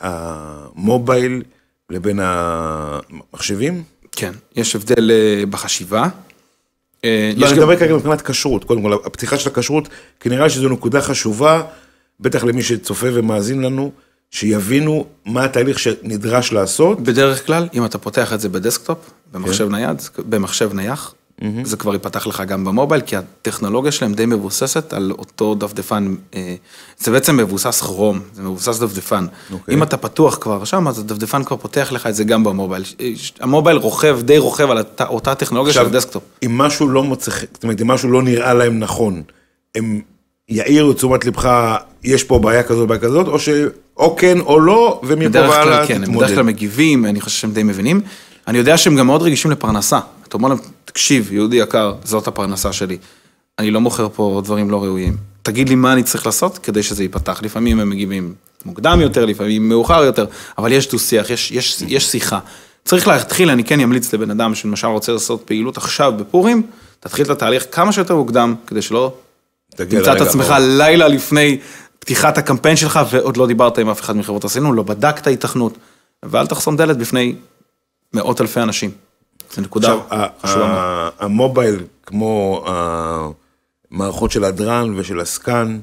המובייל לבין המחשבים? כן, יש הבדל אה, בחשיבה. אה, לא, אני גם- מדבר כרגע מבחינת כשרות, קודם כל, הפתיחה של הכשרות, כי נראה שזו נקודה חשובה, בטח למי שצופה ומאזין לנו, שיבינו מה התהליך שנדרש לעשות. בדרך כלל, אם אתה פותח את זה בדסקטופ, כן. במחשב נייד, במחשב נייח, זה כבר ייפתח לך גם במובייל, כי הטכנולוגיה שלהם די מבוססת על אותו דפדפן, אה, זה בעצם מבוסס כרום, זה מבוסס דפדפן. אוקיי. אם אתה פתוח כבר שם, אז הדפדפן כבר פותח לך את זה גם במובייל. אה, המובייל רוכב, די רוכב על אותה- טכנולוגיה של עכשיו, הדסקטופ. אם משהו לא מוצא, זאת אומרת, אם משהו לא נראה להם נכון, הם יעירו תשומת לבך, יש פה בעיה כזאת, בעיה כזאת, או ש... או כן או לא, ומפה בדרך כלל והלאה כן, הם. בדרך כלל מגיבים, אני חושב שהם די מבינים. אני יודע שהם גם מאוד רגישים לפרנסה. אתה אומר להם, תקשיב, יהודי יקר, זאת הפרנסה שלי. אני לא מוכר פה דברים לא ראויים. תגיד לי מה אני צריך לעשות כדי שזה ייפתח. לפעמים הם מגיבים מוקדם יותר, לפעמים מאוחר יותר, אבל יש דו-שיח, יש, יש, יש שיחה. צריך להתחיל, אני כן אמליץ לבן אדם שלמשל רוצה לעשות פעילות עכשיו בפורים, תתחיל את התהליך כמה שיותר מוקדם, כדי שלא תמצא את עצמך האחרון. לילה לפני פתיחת הקמפיין שלך ועוד לא דיברת עם אף אחד מחברות הסינון, לא בדקת היתכנות, ואל תחסום דלת בפני מאות אלפי אנשים. זו נקודה חשובה מאוד. המובייל, כמו המערכות של הדרן ושל הסקאן,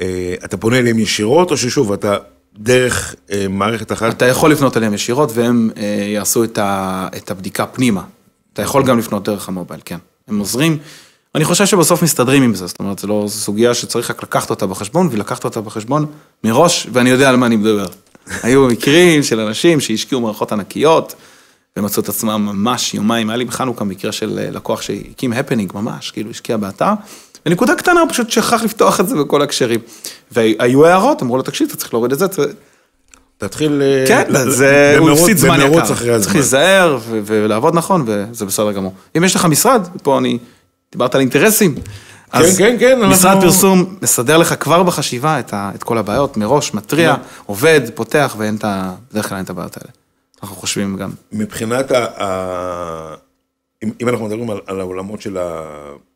אה, אתה פונה אליהם ישירות, או ששוב, אתה דרך אה, מערכת אחת? אתה יכול לפנות אליהם ישירות והם אה, יעשו את הבדיקה פנימה. אתה יכול גם לפנות דרך המובייל, כן. הם עוזרים. אני חושב שבסוף מסתדרים עם זה, זאת אומרת, זו לא זו סוגיה שצריך רק לקחת אותה בחשבון, ולקחת אותה בחשבון מראש, ואני יודע על מה אני מדבר. היו מקרים של אנשים שהשקיעו מערכות ענקיות, ומצאו את עצמם ממש יומיים, היה לי בחנוכה מקרה של אה, לקוח שהקים הפנינג ממש, כאילו השקיע באתר, ונקודה קטנה, הוא פשוט שכח לפתוח את זה בכל הקשרים. והיו הערות, אמרו לו, תקשיב, אתה צריך להוריד את זה, תתחיל... אה, כן, זה, הוא במרוץ- הפסיד זמן יקר. צריך. להיזהר ולעבוד נכון, וזה בסדר גמור. אם יש לך משרד, פה אני, דיברת על אינטרסים. אז כן, כן, משרד אנחנו- פרסום מסדר לך כבר בחשיבה את, ה, את כל הבעיות, מראש, מתריע, עובד, פותח, ואין את ה... בדרך כלל אין את הבעיות האלה. אנחנו חושבים גם. מבחינת ה... ה... אם, אם אנחנו מדברים על, על העולמות של, ה,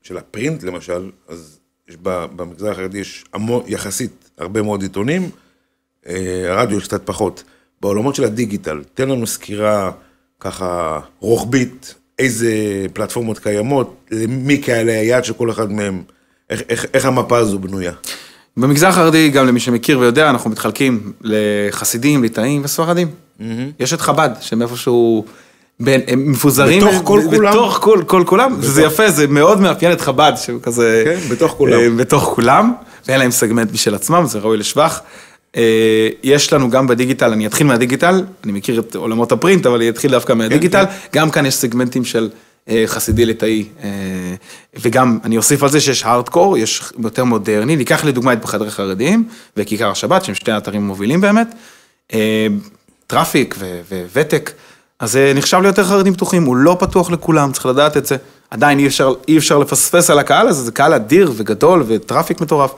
של הפרינט למשל, אז יש ב, במגזר החרדי יש המון, יחסית הרבה מאוד עיתונים, אה, הרדיו יש קצת פחות. בעולמות של הדיגיטל, תן לנו סקירה ככה רוחבית, איזה פלטפורמות קיימות, מי קהלי היעד של כל אחד מהם, איך, איך, איך המפה הזו בנויה. במגזר החרדי, גם למי שמכיר ויודע, אנחנו מתחלקים לחסידים, ליטאים וספרדים. יש את חב"ד, שהם איפשהו... בין, הם מפוזרים, בתוך כל ב- כולם? בתוך כל, כל כולם, וזה יפה, זה מאוד מאפיין את חב"ד, שהוא כזה, כן, בתוך כולם. אה, בתוך כולם, ואין להם סגמנט משל עצמם, זה ראוי לשבח. אה, יש לנו גם בדיגיטל, אני אתחיל מהדיגיטל, אני מכיר את עולמות הפרינט, אבל אני אתחיל דווקא מהדיגיטל, גם כאן יש סגמנטים של אה, חסידי ליטאי, אה, וגם אני אוסיף על זה שיש הארדקור, יש יותר מודרני, ניקח לדוגמה את בחדרי חרדיים וכיכר השבת, שהם שתי האתרים מובילים באמת, traffic וותק, אז זה נחשב ליותר חרדים פתוחים, הוא לא פתוח לכולם, צריך לדעת את זה. עדיין אי אפשר, אי אפשר לפספס על הקהל הזה, זה קהל אדיר וגדול ו traffic מטורף.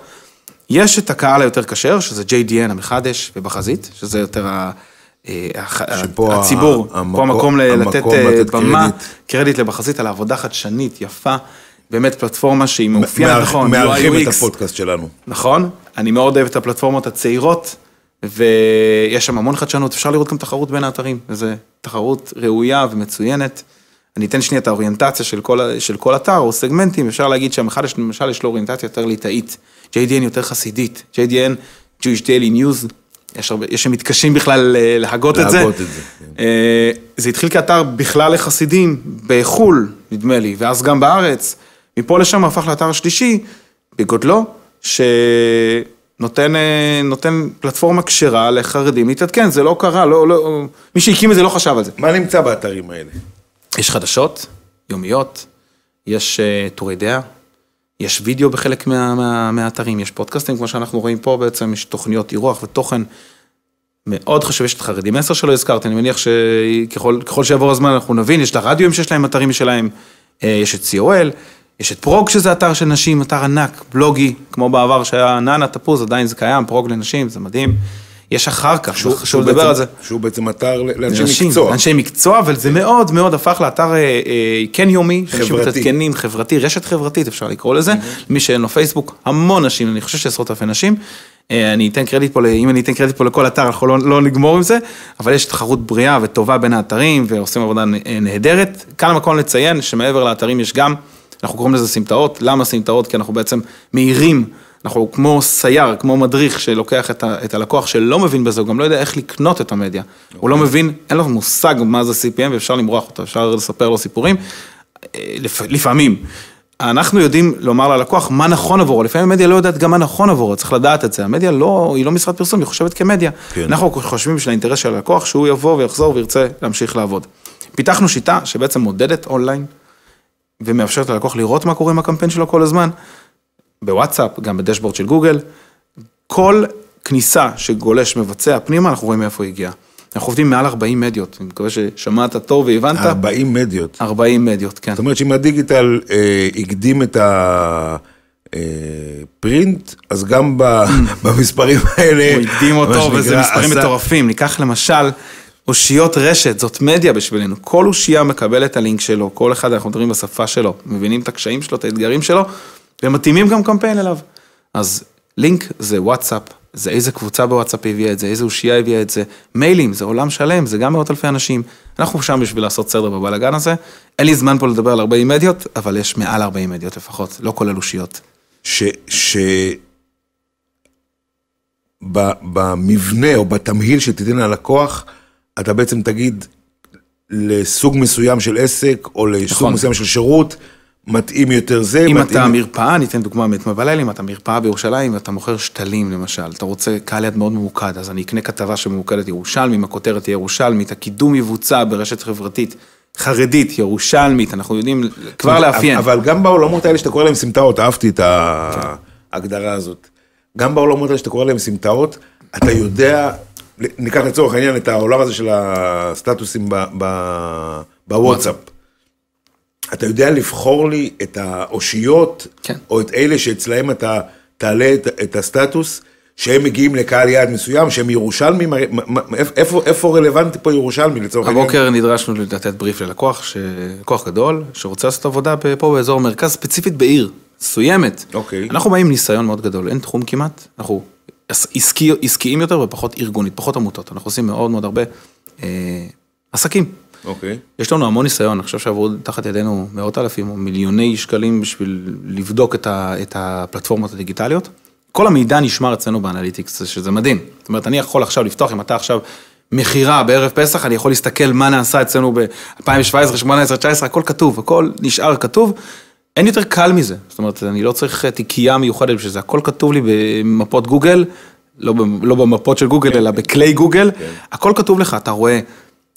יש את הקהל היותר כשר, שזה JDN המחדש ובחזית, שזה יותר ה... אה, שפה הציבור, המקום- פה המקום לתת המקום אה, לתת במה, קרדיט. קרדיט לבחזית על העבודה חדשנית, יפה, באמת פלטפורמה שהיא מאופיינת נכון, מארחים UI את. הפודקאסט שלנו. נכון, אני מאוד אוהב את הפלטפורמות הצעירות, ויש שם המון חדשנות, אפשר לראות גם תחרות בין האתרים, וזו תחרות ראויה ומצוינת. אני אתן שנייה את האוריינטציה של כל, של כל אתר או סגמנטים, אפשר להגיד שהמחד יש למשל יש לו אוריינטציה יותר ליטאית, JDN יותר חסידית, JDN, Jewish Daily News, יש, הרבה, יש שמתקשים בכלל אה, להגות את זה. להגות את זה, כן. אה, זה התחיל כאתר בכלל לחסידים, בחו"ל, נדמה לי, ואז גם בארץ. מפה לשם הפך לאתר השלישי, בגודלו, שנותן אה, נותן פלטפורמה כשרה לחרדים להתעדכן, זה לא קרה, לא, לא, מי שהקים את זה לא חשב על זה. מה נמצא באתרים האלה? יש חדשות, יומיות, יש אה, טורי דעה, יש וידאו בחלק מה, מה, מהאתרים, יש פודקאסטים, כמו שאנחנו רואים פה בעצם, יש תוכניות אירוח ותוכן. מאוד חשוב, יש את חרדים 10 שלא הזכרתי, אני מניח שככל ככל שיעבור הזמן אנחנו נבין, יש את הרדיואים שיש להם אתרים משלהם, אה, יש את COL, יש את פרוג שזה אתר של נשים, אתר ענק, בלוגי, כמו בעבר שהיה נאנה תפוז, עדיין זה קיים, פרוג לנשים, זה מדהים. יש אחר כך, חשוב לדבר בעצם- על זה. שהוא בעצם אתר לאנשי לאנשים, מקצוע. אנשי מקצוע, אבל זה מאוד מאוד הפך לאתר אה, אה, כן יומי, שאנשים. מתעדכנים, חברתי, רשת חברתית אפשר לקרוא לזה, מי שאין לו פייסבוק, המון נשים, אני חושב שעשרות אלפי נשים. אה, אני אתן קרדיט פה, אם אני אתן קרדיט פה לכל אתר, אנחנו לא, לא נגמור עם זה, אבל יש תחרות בריאה וטובה בין האתרים, ועושים עבודה אה, נהדרת. כאן המקום לציין שמעבר לאתרים יש גם, אנחנו קוראים לזה סמטאות, למה סמטאות? כי אנחנו בעצם מאירים. אנחנו כמו סייר, כמו מדריך שלוקח את, ה, את הלקוח שלא מבין בזה, הוא גם לא יודע איך לקנות את המדיה. הוא לא מבין, אין לו מושג מה זה CPM ואפשר למרוח אותו, אפשר לספר לו סיפורים. אה, לפ, לפעמים. אנחנו יודעים לומר ללקוח מה נכון עבורו, לפעמים המדיה לא יודעת גם מה נכון עבורו, צריך לדעת את זה. המדיה לא, היא לא משרד פרסום, היא חושבת כמדיה. כן. אנחנו חושבים בשביל האינטרס של הלקוח, שהוא יבוא ויחזור וירצה להמשיך לעבוד. פיתחנו שיטה שבעצם מודדת אונליין, ומאפשרת ללקוח לראות מה קורה עם הקמפיין שלו כל הזמן, בוואטסאפ, גם בדשבורד של גוגל. כל כניסה שגולש מבצע פנימה, אנחנו רואים מאיפה הוא הגיע. אנחנו עובדים מעל 40 מדיות, אני מקווה ששמעת טוב והבנת. 40 מדיות. 40 מדיות, כן. זאת אומרת שאם הדיגיטל אה, הקדים את הפרינט, אז גם ב- במספרים האלה... הוא הקדים אותו, וזה מספרים עשה- מטורפים. ניקח למשל אושיות רשת, זאת מדיה בשבילנו. כל אושייה מקבל את הלינק שלו, כל אחד, אנחנו מדברים בשפה שלו, מבינים את הקשיים שלו, את האתגרים שלו, ומתאימים גם קמפיין אליו. אז לינק זה וואטסאפ, זה איזה קבוצה בוואטסאפ הביאה את זה, איזה אושייה הביאה את זה, מיילים, זה עולם שלם, זה גם מאות אלפי אנשים. אנחנו שם בשביל לעשות סדר בבלאגן הזה. אין לי זמן פה לדבר על 40 מדיות, אבל יש מעל 40 מדיות לפחות, לא כולל אושיות. ש... ש... במבנה או בתמהיל שתיתן ללקוח, אתה בעצם תגיד לסוג מסוים של עסק, או לסוג נכון. מסוים של שירות, מתאים יותר זה, אם מתאים... אתה מרפאה, אני אתן דוגמה מאתמול בלילה, אם אתה מרפאה בירושלים ואתה מוכר שתלים למשל, אתה רוצה קהל יד מאוד ממוקד, אז אני אקנה כתבה שממוקדת ירושלמית, הכותרת תהיה ירושלמית, הקידום יבוצע ברשת חברתית חרדית, ירושלמית, אנחנו יודעים כבר לאפיין. אבל גם בעולמות האלה שאתה קורא להם סמטאות, אהבתי את ההגדרה הזאת. גם בעולמות האלה שאתה קורא להם סמטאות, אתה יודע, ניקח לצורך העניין את העולם הזה של הסטטוסים ב- ב- בוואטסאפ. אתה יודע לבחור לי את האושיות, כן. או את אלה שאצלהם אתה תעלה את, את הסטטוס, שהם מגיעים לקהל יעד מסוים, שהם ירושלמים, איפה, איפה רלוונטי פה ירושלמי לצורך העניין? הבוקר נדרשנו לתת בריף ללקוח, ש- לקוח גדול, שרוצה לעשות עבודה פה באזור מרכז, ספציפית בעיר מסוימת. אוקיי. אנחנו באים עם ניסיון מאוד גדול, אין תחום כמעט, אנחנו עס- עסקי, עסקיים יותר ופחות ארגונית, פחות עמותות, אנחנו עושים מאוד מאוד הרבה אה, עסקים. אוקיי. יש לנו המון ניסיון, אני חושב שעברו תחת ידינו מאות אלפים או מיליוני שקלים בשביל לבדוק את, ה, את הפלטפורמות הדיגיטליות. כל המידע נשמר אצלנו באנליטיקס, שזה מדהים. זאת אומרת, אני יכול עכשיו לפתוח, אם אתה עכשיו מכירה בערב פסח, אני יכול להסתכל מה נעשה אצלנו ב-2017, 2018, 2019, הכל כתוב, הכל נשאר כתוב. אין יותר קל מזה, זאת אומרת, אני לא צריך תיקייה מיוחדת בשביל זה, הכל כתוב לי במפות גוגל, לא, לא במפות של גוגל, אלא בכלי גוגל, הכל כתוב לך, אתה רואה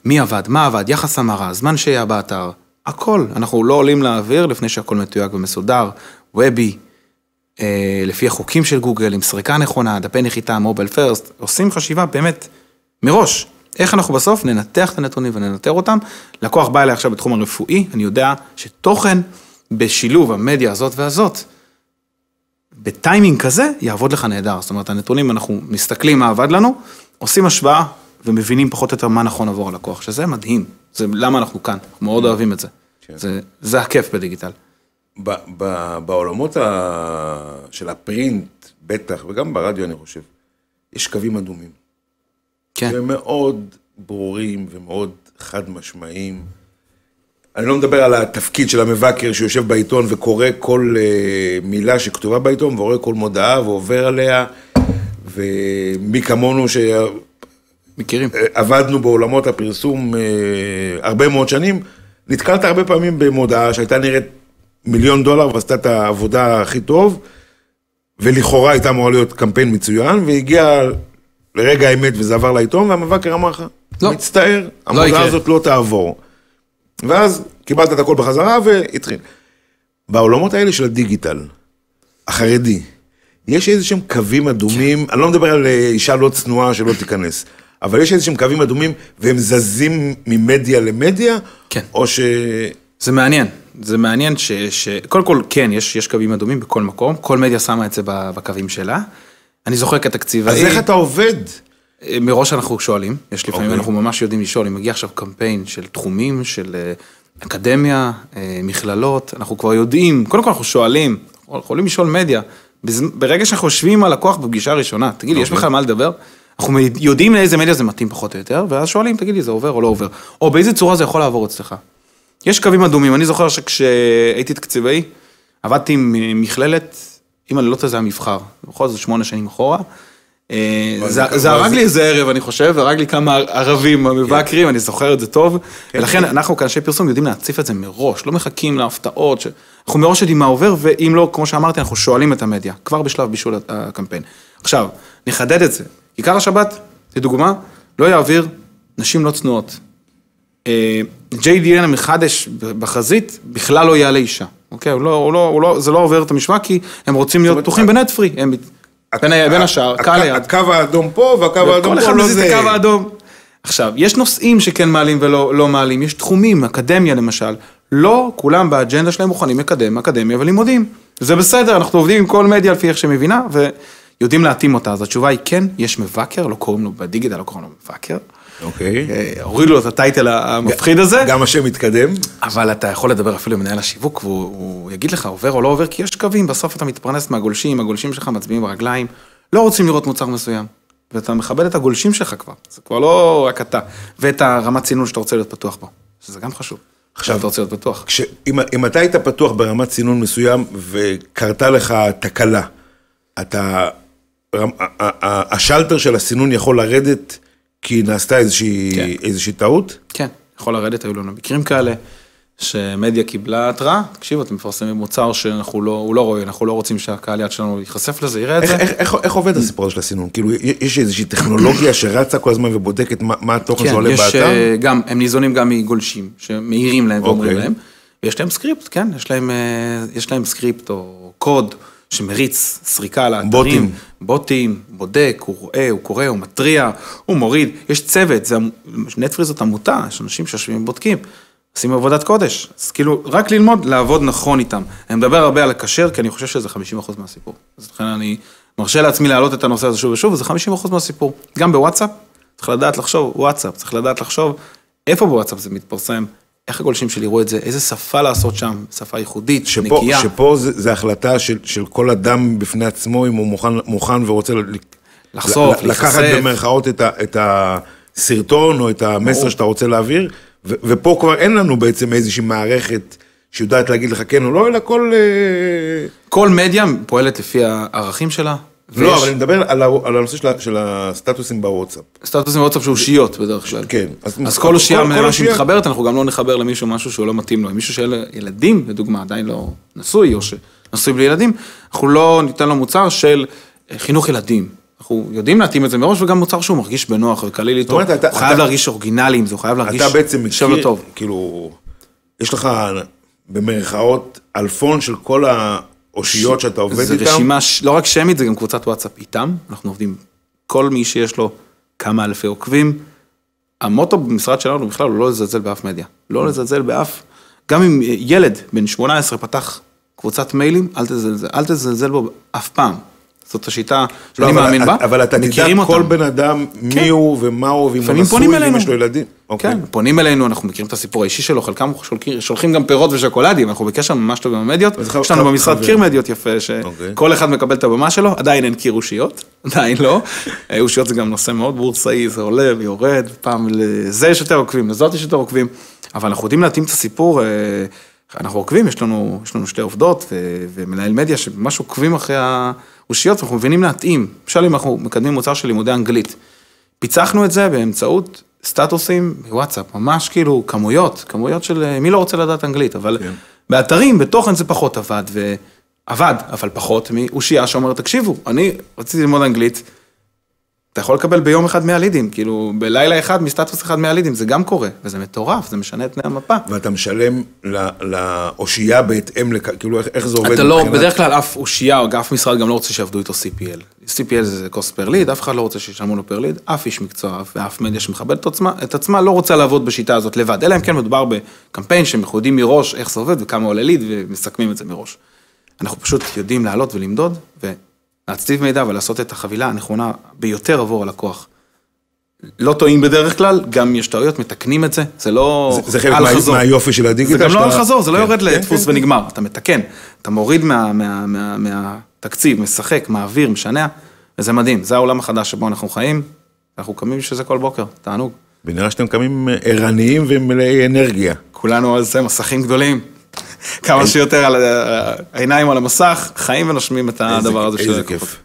מי עבד, מה עבד, יחס המרה, זמן שהייה באתר, הכל. אנחנו לא עולים לאוויר לפני שהכל מתויג ומסודר, וובי, אה, לפי החוקים של גוגל, עם סריקה נכונה, דפי נחיתה, מובייל פרסט, עושים חשיבה באמת מראש. איך אנחנו בסוף ננתח את הנתונים וננטר אותם. לקוח בא אליי עכשיו בתחום הרפואי, אני יודע שתוכן בשילוב המדיה הזאת והזאת, בטיימינג כזה, יעבוד לך נהדר. זאת אומרת, הנתונים, אנחנו מסתכלים מה עבד לנו, עושים השוואה, ומבינים פחות או יותר מה נכון עבור הלקוח, שזה מדהים, זה למה אנחנו כאן, מאוד אוהבים את זה. כן. זה, זה הכיף בדיגיטל. ב- ב- בעולמות ה... של הפרינט, בטח, וגם ברדיו אני חושב, יש קווים אדומים. כן, והם מאוד ברורים ומאוד חד משמעיים. אני לא מדבר על התפקיד של המבקר שיושב בעיתון וקורא כל אה, מילה שכתובה בעיתון, ורואה כל מודעה ועובר עליה, ומי כמונו מכירים. שעבדנו בעולמות הפרסום אה, הרבה מאוד שנים, נתקלת הרבה פעמים במודעה שהייתה נראית מיליון דולר ועשתה את העבודה הכי טוב, ולכאורה הייתה אמורה להיות קמפיין מצוין, והגיע לרגע האמת וזה עבר לעיתון, והמבקר אמר לך, לא. מצטער, המודעה יקרה." הזאת לא תעבור. ואז קיבלת את הכל בחזרה והתחיל. בעולמות האלה של הדיגיטל, החרדי, יש איזה שהם קווים אדומים, אני לא מדבר על אה, אישה לא צנועה שלא תיכנס, אבל יש איזה שהם קווים אדומים והם זזים ממדיה למדיה, כן. או ש... זה מעניין, זה מעניין ש... ש... קודם כל, כן, יש, יש קווים אדומים בכל מקום, כל מדיה שמה את זה בקווים שלה. אני זוכר כתקציבאי, אז איך אתה עובד? מראש אנחנו שואלים, יש לפעמים, אוקיי. אנחנו ממש יודעים לשאול, אם מגיע עכשיו קמפיין של תחומים, של אה, אקדמיה, אה, מכללות, אנחנו כבר יודעים, קודם כל אנחנו שואלים, אנחנו יכולים לשאול מדיה, ברגע שאנחנו יושבים עם הלקוח בפגישה הראשונה, תגיד לי, יש אוקיי. בכלל מה לדבר? אנחנו יודעים לאיזה מדיה זה מתאים פחות או יותר, ואז שואלים, תגיד לי, זה עובר או לא עובר, או באיזה צורה זה יכול לעבור אצלך. יש קווים אדומים, אני זוכר שכשהייתי תקציבאי, עבדתי עם מכללת, אם אני לא טועה זה היה מבחר, בכל זאת שמונה שנים אחורה. אה, זה הרג לי איזה ערב, אני חושב, הרג לי כמה ערבים מבקרים, אני זוכר את זה טוב. ולכן אנחנו כאנשי פרסום יודעים להציף את זה מראש, לא מחכים להפתעות, אנחנו מראש יודעים מה עובר, ואם לא, כמו שאמרתי, אנחנו שואלים את המדיה, כבר בשלב בישול הקמפיין. עכשיו, נחדד את זה. כיכר השבת, לדוגמה, לא יעביר נשים לא צנועות. אה, JDN המחדש בחזית בכלל לא יעלה אישה, אוקיי? הוא לא, הוא לא, הוא לא, זה לא עובר את המשוואה כי הם רוצים להיות פתוחים בנט פרי, הם בין בין השאר, קהל היעד. הקו האדום פה והקו האדום כל פה אחד לא מזיז את זה. הקו האדום. עכשיו, יש נושאים שכן מעלים ולא לא מעלים, יש תחומים, אקדמיה למשל, לא כולם באג'נדה שלהם מוכנים לקדם אקדמיה ולימודים. זה בסדר, אנחנו עובדים עם כל מדיה לפי איך שמבינה, ויודעים להתאים אותה. אז התשובה היא כן, יש מבקר, לא קוראים לו בדיגיטל, לא קוראים לו מבקר. אוקיי. אה, הורידו לו את הטייטל המפחיד הזה. גם השם מתקדם. אבל אתה יכול לדבר אפילו עם מנהל השיווק, והוא הוא יגיד לך עובר או לא עובר, כי יש קווים, בסוף אתה מתפרנס מהגולשים, הגולשים שלך מצביעים ברגליים, לא רוצים לראות מוצר מסוים. ואתה מכבד את הגולשים שלך כבר, זה כבר לא רק אתה. ואת הרמת צינון שאתה רוצה להיות פתוח בו, שזה גם חשוב. עכשיו אתה רוצה להיות בטוח. כש, אם, אם אתה היית פתוח ברמת סינון מסוים וקרתה לך תקלה, אתה, השלטר של הסינון יכול לרדת כי נעשתה איזושהי, כן. איזושהי טעות? כן, יכול לרדת, היו לנו מקרים כאלה, שמדיה קיבלה התראה, תקשיבו, אתם מפרסמים מוצר שאנחנו לא, הוא לא רואה, אנחנו לא רוצים שהקהל יד שלנו ייחשף לזה, יראה את זה. איך, איך, איך עובד הסיפור של הסינון? כאילו, יש איזושהי טכנולוגיה שרצה כל הזמן ובודקת מה, מה התוכן כן, שעולה יש באתר? אה, גם, הם ניזונים גם מגולשים, שמעירים להם ואומרים אוקיי. להם, ויש להם סקריפט, כן, יש להם, אה, יש להם סקריפט או קוד שמריץ סריקה על האתרים. בוטים. בוטים, בודק, הוא רואה, הוא קורא, הוא מתריע, הוא מוריד, יש צוות, זה, נטפרי זאת עמותה, יש אנשים שיושבים ובודקים. עושים עבודת קודש, אז כאילו, רק ללמוד לעבוד נכון איתם. אני מדבר הרבה על לקשר, כי אני חושב שזה 50% מהסיפור. אז לכן אני מרשה לעצמי להעלות את הנושא הזה שוב ושוב, וזה 50% מהסיפור. גם בוואטסאפ, צריך לדעת לחשוב, וואטסאפ, צריך לדעת לחשוב איפה בוואטסאפ זה מתפרסם, איך הגולשים שלי יראו את זה, איזה שפה לעשות שם, שפה ייחודית, שפה, נקייה. שפה זה, זה החלטה של, של כל אדם בפני עצמו, אם הוא מוכן, מוכן ורוצה לחשוף, ל- לקחת להיחשף. במרכאות את, ה, את הסרטון או את המסר שאתה רוצה להעביר, ו, ופה כבר אין לנו בעצם איזושהי מערכת שיודעת להגיד לך כן או לא, אלא כל... אה, כל מדיה פועלת לפי הערכים שלה. לא, אבל אני מדבר על, ה, על הנושא של, ה- של הסטטוסים בוואטסאפ. סטטוסים בוואטסאפ שהוא אושיות בדרך כלל. כן. אז אז כל אושייה אושייה- שמתחברת, אנחנו גם לא נחבר למישהו משהו שהוא לא מתאים לו. מישהו שאין לו ילדים, לדוגמה, עדיין לא נשוי, או שנשוי בלי ילדים, אנחנו לא ניתן לו מוצר של אה, חינוך ילדים. אנחנו יודעים להתאים את זה מראש, וגם מוצר שהוא מרגיש בנוח וקליל איתו. הוא חייב להרגיש אורגינלי עם זה, הוא חייב להרגיש אתה בעצם מכיר. כאילו, יש לך במרכאות אלפון של כל האושיות שאתה עובד זה איתן. רשימה, ש- לא רק שמית, זה גם קבוצת וואטסאפ איתם. אנחנו עובדים, כל מי שיש לו כמה אלפי עוקבים. המוטו במשרד שלנו בכלל הוא לא לזלזל באף מדיה. לא לזלזל באף, גם אם ילד בן 18 פתח קבוצת מיילים, אל תזלזל, אל תזלזל בו אף פעם. זאת השיטה לא, שאני אבל- מאמין בה. אבל אתה תדע כל אותם. בן אדם מי הוא ומה הוא, ואם הוא נשוי, ואם. יש לו ילדים. אוקיי. כן, פונים אלינו, אנחנו מכירים את הסיפור האישי שלו, חלקם שולחים, שולחים גם פירות ושוקולדים, אנחנו בקשר ממש טוב עם המדיות. יש לנו במשרד. קיר מדיות יפה, אוקיי. שכל אחד מקבל את הבמה שלו, עדיין אין קיר אושיות, עדיין לא. אה, אושיות זה גם נושא מאוד בורסאי, זה עולה ויורד, פעם לזה יש יותר עוקבים, לזאת יש יותר עוקבים, אבל אנחנו יודעים להתאים את הסיפור, אה, אנחנו עוקבים, יש לנו, יש לנו שתי עובדות ו- ומנהל מדיה שממש עוקבים אחרי האושיות, ואנחנו מבינים להתאים. למשל, אם אנחנו מקדמים מוצר של לימודי אנגלית, פיצחנו את זה באמצעות סטטוסים בוואטסאפ, ממש כאילו כמויות, כמויות של אה, מי לא רוצה לדעת אנגלית, אבל כן. באתרים, בתוכן זה פחות עבד, ועבד, אבל פחות מאושייה שאומרת, תקשיבו, אני רציתי ללמוד אנגלית, אתה יכול לקבל ביום אחד 100 לידים, כאילו בלילה אחד מסטטוס אחד 100 לידים, זה גם קורה, וזה מטורף, זה משנה את פני המפה. ואתה משלם לאושייה בהתאם לכ... כאילו, איך- איך זה עובד אתה לא, מבחינת- בדרך כלל אף אושייה או אף משרד גם לא רוצה שיעבדו איתו CPL. CPL זה cost per lead, אף אחד לא רוצה שישלמו לו per lead, אף איש מקצוע ואף מדיה שמכבדת את עצמה, את עצמה לא רוצה לעבוד בשיטה הזאת לבד, אלא אם כן מדובר בקמפיין שאנחנו יודעים מראש איך זה עובד וכמה עולה ליד ומסכמים את זה מראש. אנחנו פשוט יודעים לעלות ולמדוד ולהצטיב מידע ולעשות את החבילה הנכונה ביותר עבור הלקוח. לא טועים בדרך כלל, גם יש טעויות, מתקנים את זה, זה לא זה- זה חלק מה-. מהיופי של הדיגיטל. זה גם לא על חזור, זה לא כן, יורד כן, לדפוס כן, ונגמר, אתה מתקן, אתה מוריד מה- מה- מה- מהתקציב, משחק, מעביר, משנע, וזה מדהים, זה העולם החדש שבו אנחנו חיים, אנחנו קמים בשביל זה כל בוקר, תענוג. ונראה שאתם קמים ערניים ומלאי אנרגיה. כולנו על זה מסכים גדולים, כמה שיותר על ה- העיניים על המסך, חיים ונושמים את הדבר הזה של איזה הלקוחות. כיף.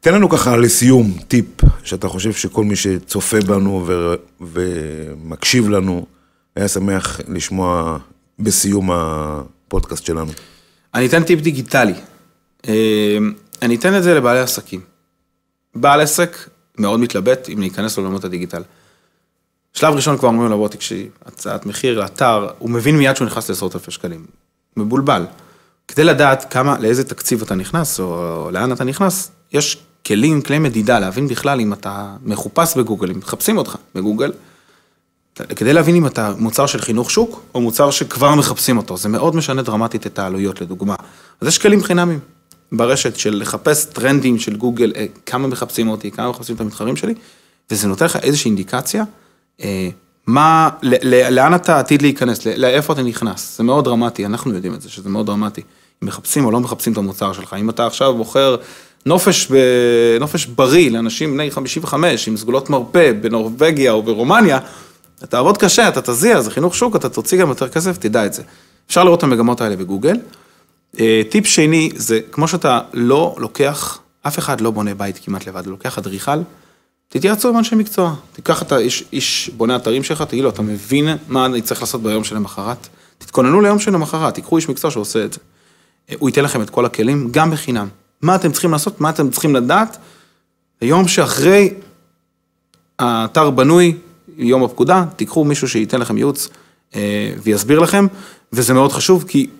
תן לנו ככה לסיום טיפ, שאתה חושב שכל מי שצופה בנו ו... ומקשיב לנו, היה שמח לשמוע בסיום הפודקאסט שלנו. אני אתן טיפ דיגיטלי. אה, אני אתן את זה לבעלי עסקים. בעל עסק מאוד מתלבט אם להיכנס לעולמות הדיגיטל. שלב ראשון כבר אומרים לו, בוא תקשיב, הצעת מחיר לאתר, הוא מבין מיד שהוא נכנס לעשרות אלפי שקלים. מבולבל. כדי לדעת כמה, לאיזה תקציב אתה נכנס, או, לאן אתה נכנס, יש כלים, כלי מדידה, להבין בכלל אם אתה מחופש בגוגל, אם מחפשים אותך בגוגל, כדי להבין אם אתה מוצר של חינוך שוק, או מוצר שכבר מחפשים אותו, זה מאוד משנה דרמטית את העלויות, לדוגמה. אז יש כלים חינמים ברשת של לחפש טרנדים של גוגל, אה, כמה מחפשים אותי, כמה מחפשים את המתחרים שלי, וזה נותן לך איזושהי אינדיקציה, מה, ל- ל- לאן אתה עתיד להיכנס, לאיפה אתה נכנס, זה מאוד דרמטי, אנחנו יודעים את זה, שזה מאוד דרמטי. אם מחפשים או לא מחפשים את המוצר שלך, אם אתה עכשיו בוחר נופש, ב, נופש בריא לאנשים בני 55 עם סגולות מרפא בנורבגיה או ברומניה, אתה תעבוד קשה, אתה תזיע, זה חינוך שוק, אתה תוציא גם יותר כסף, תדע את זה. אפשר לראות את המגמות האלה בגוגל. אה, טיפ שני, זה כמו שאתה לא לוקח, אף אחד לא בונה בית כמעט לבד, לוקח אדריכל, תתייעצו עם אנשי מקצוע. תיקח את האיש, איש בונה אתרים שלך, תגיד לו, אתה מבין מה אני צריך לעשות ביום שלמחרת? תתכוננו ליום שלמחרת, תיקחו איש מקצוע שעושה את זה. אה, הוא ייתן לכם את כל הכלים, גם בחינם. מה אתם צריכים לעשות, מה אתם צריכים לדעת, ביום שאחרי האתר בנוי, יום הפקודה, תיקחו מישהו שייתן לכם ייעוץ אה, ויסביר לכם, וזה מאוד חשוב, כי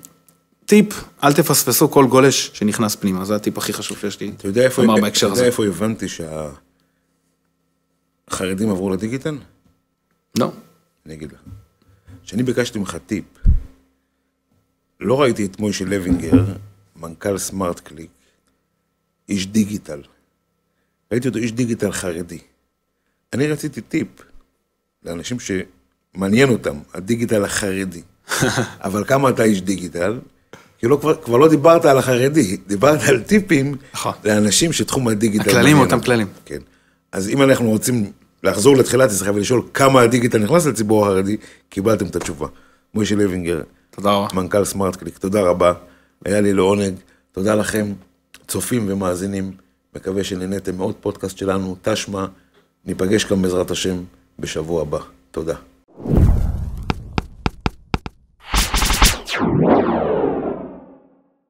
טיפ, אל תפספסו כל גולש שנכנס פנימה, זה הטיפ הכי חשוב שיש לי אתה יודע איפה, אתה יודע. איפה הבנתי שהחרדים עברו לדיגיטל? לא, אני אגיד לך. כשאני ביקשתי ממך טיפ, לא ראיתי את מוישה לוינגר, מנכ"ל סמארט קליק, איש דיגיטל. ראיתי אותו איש דיגיטל חרדי. אני רציתי טיפ לאנשים שמעניין אותם, הדיגיטל החרדי. אבל כמה אתה איש דיגיטל? כי לא, כבר, כבר לא דיברת על החרדי, דיברת על טיפים נכון. לאנשים שתחום הדיגיטל הכללים אותם כללים. כן. אז אם אנחנו רוצים לחזור לתחילת השיחה ולשאול כמה הדיגיטל נכנס לציבור החרדי, קיבלתם את התשובה. מוישה לוינגר, תודה רבה. מנכ"ל סמארט קליק, תודה רבה. היה לי לעונג. תודה לכם, צופים ומאזינים. מקווה שנהניתם מאוד פודקאסט שלנו, תשמע. ניפגש כאן בעזרת השם בשבוע הבא. תודה.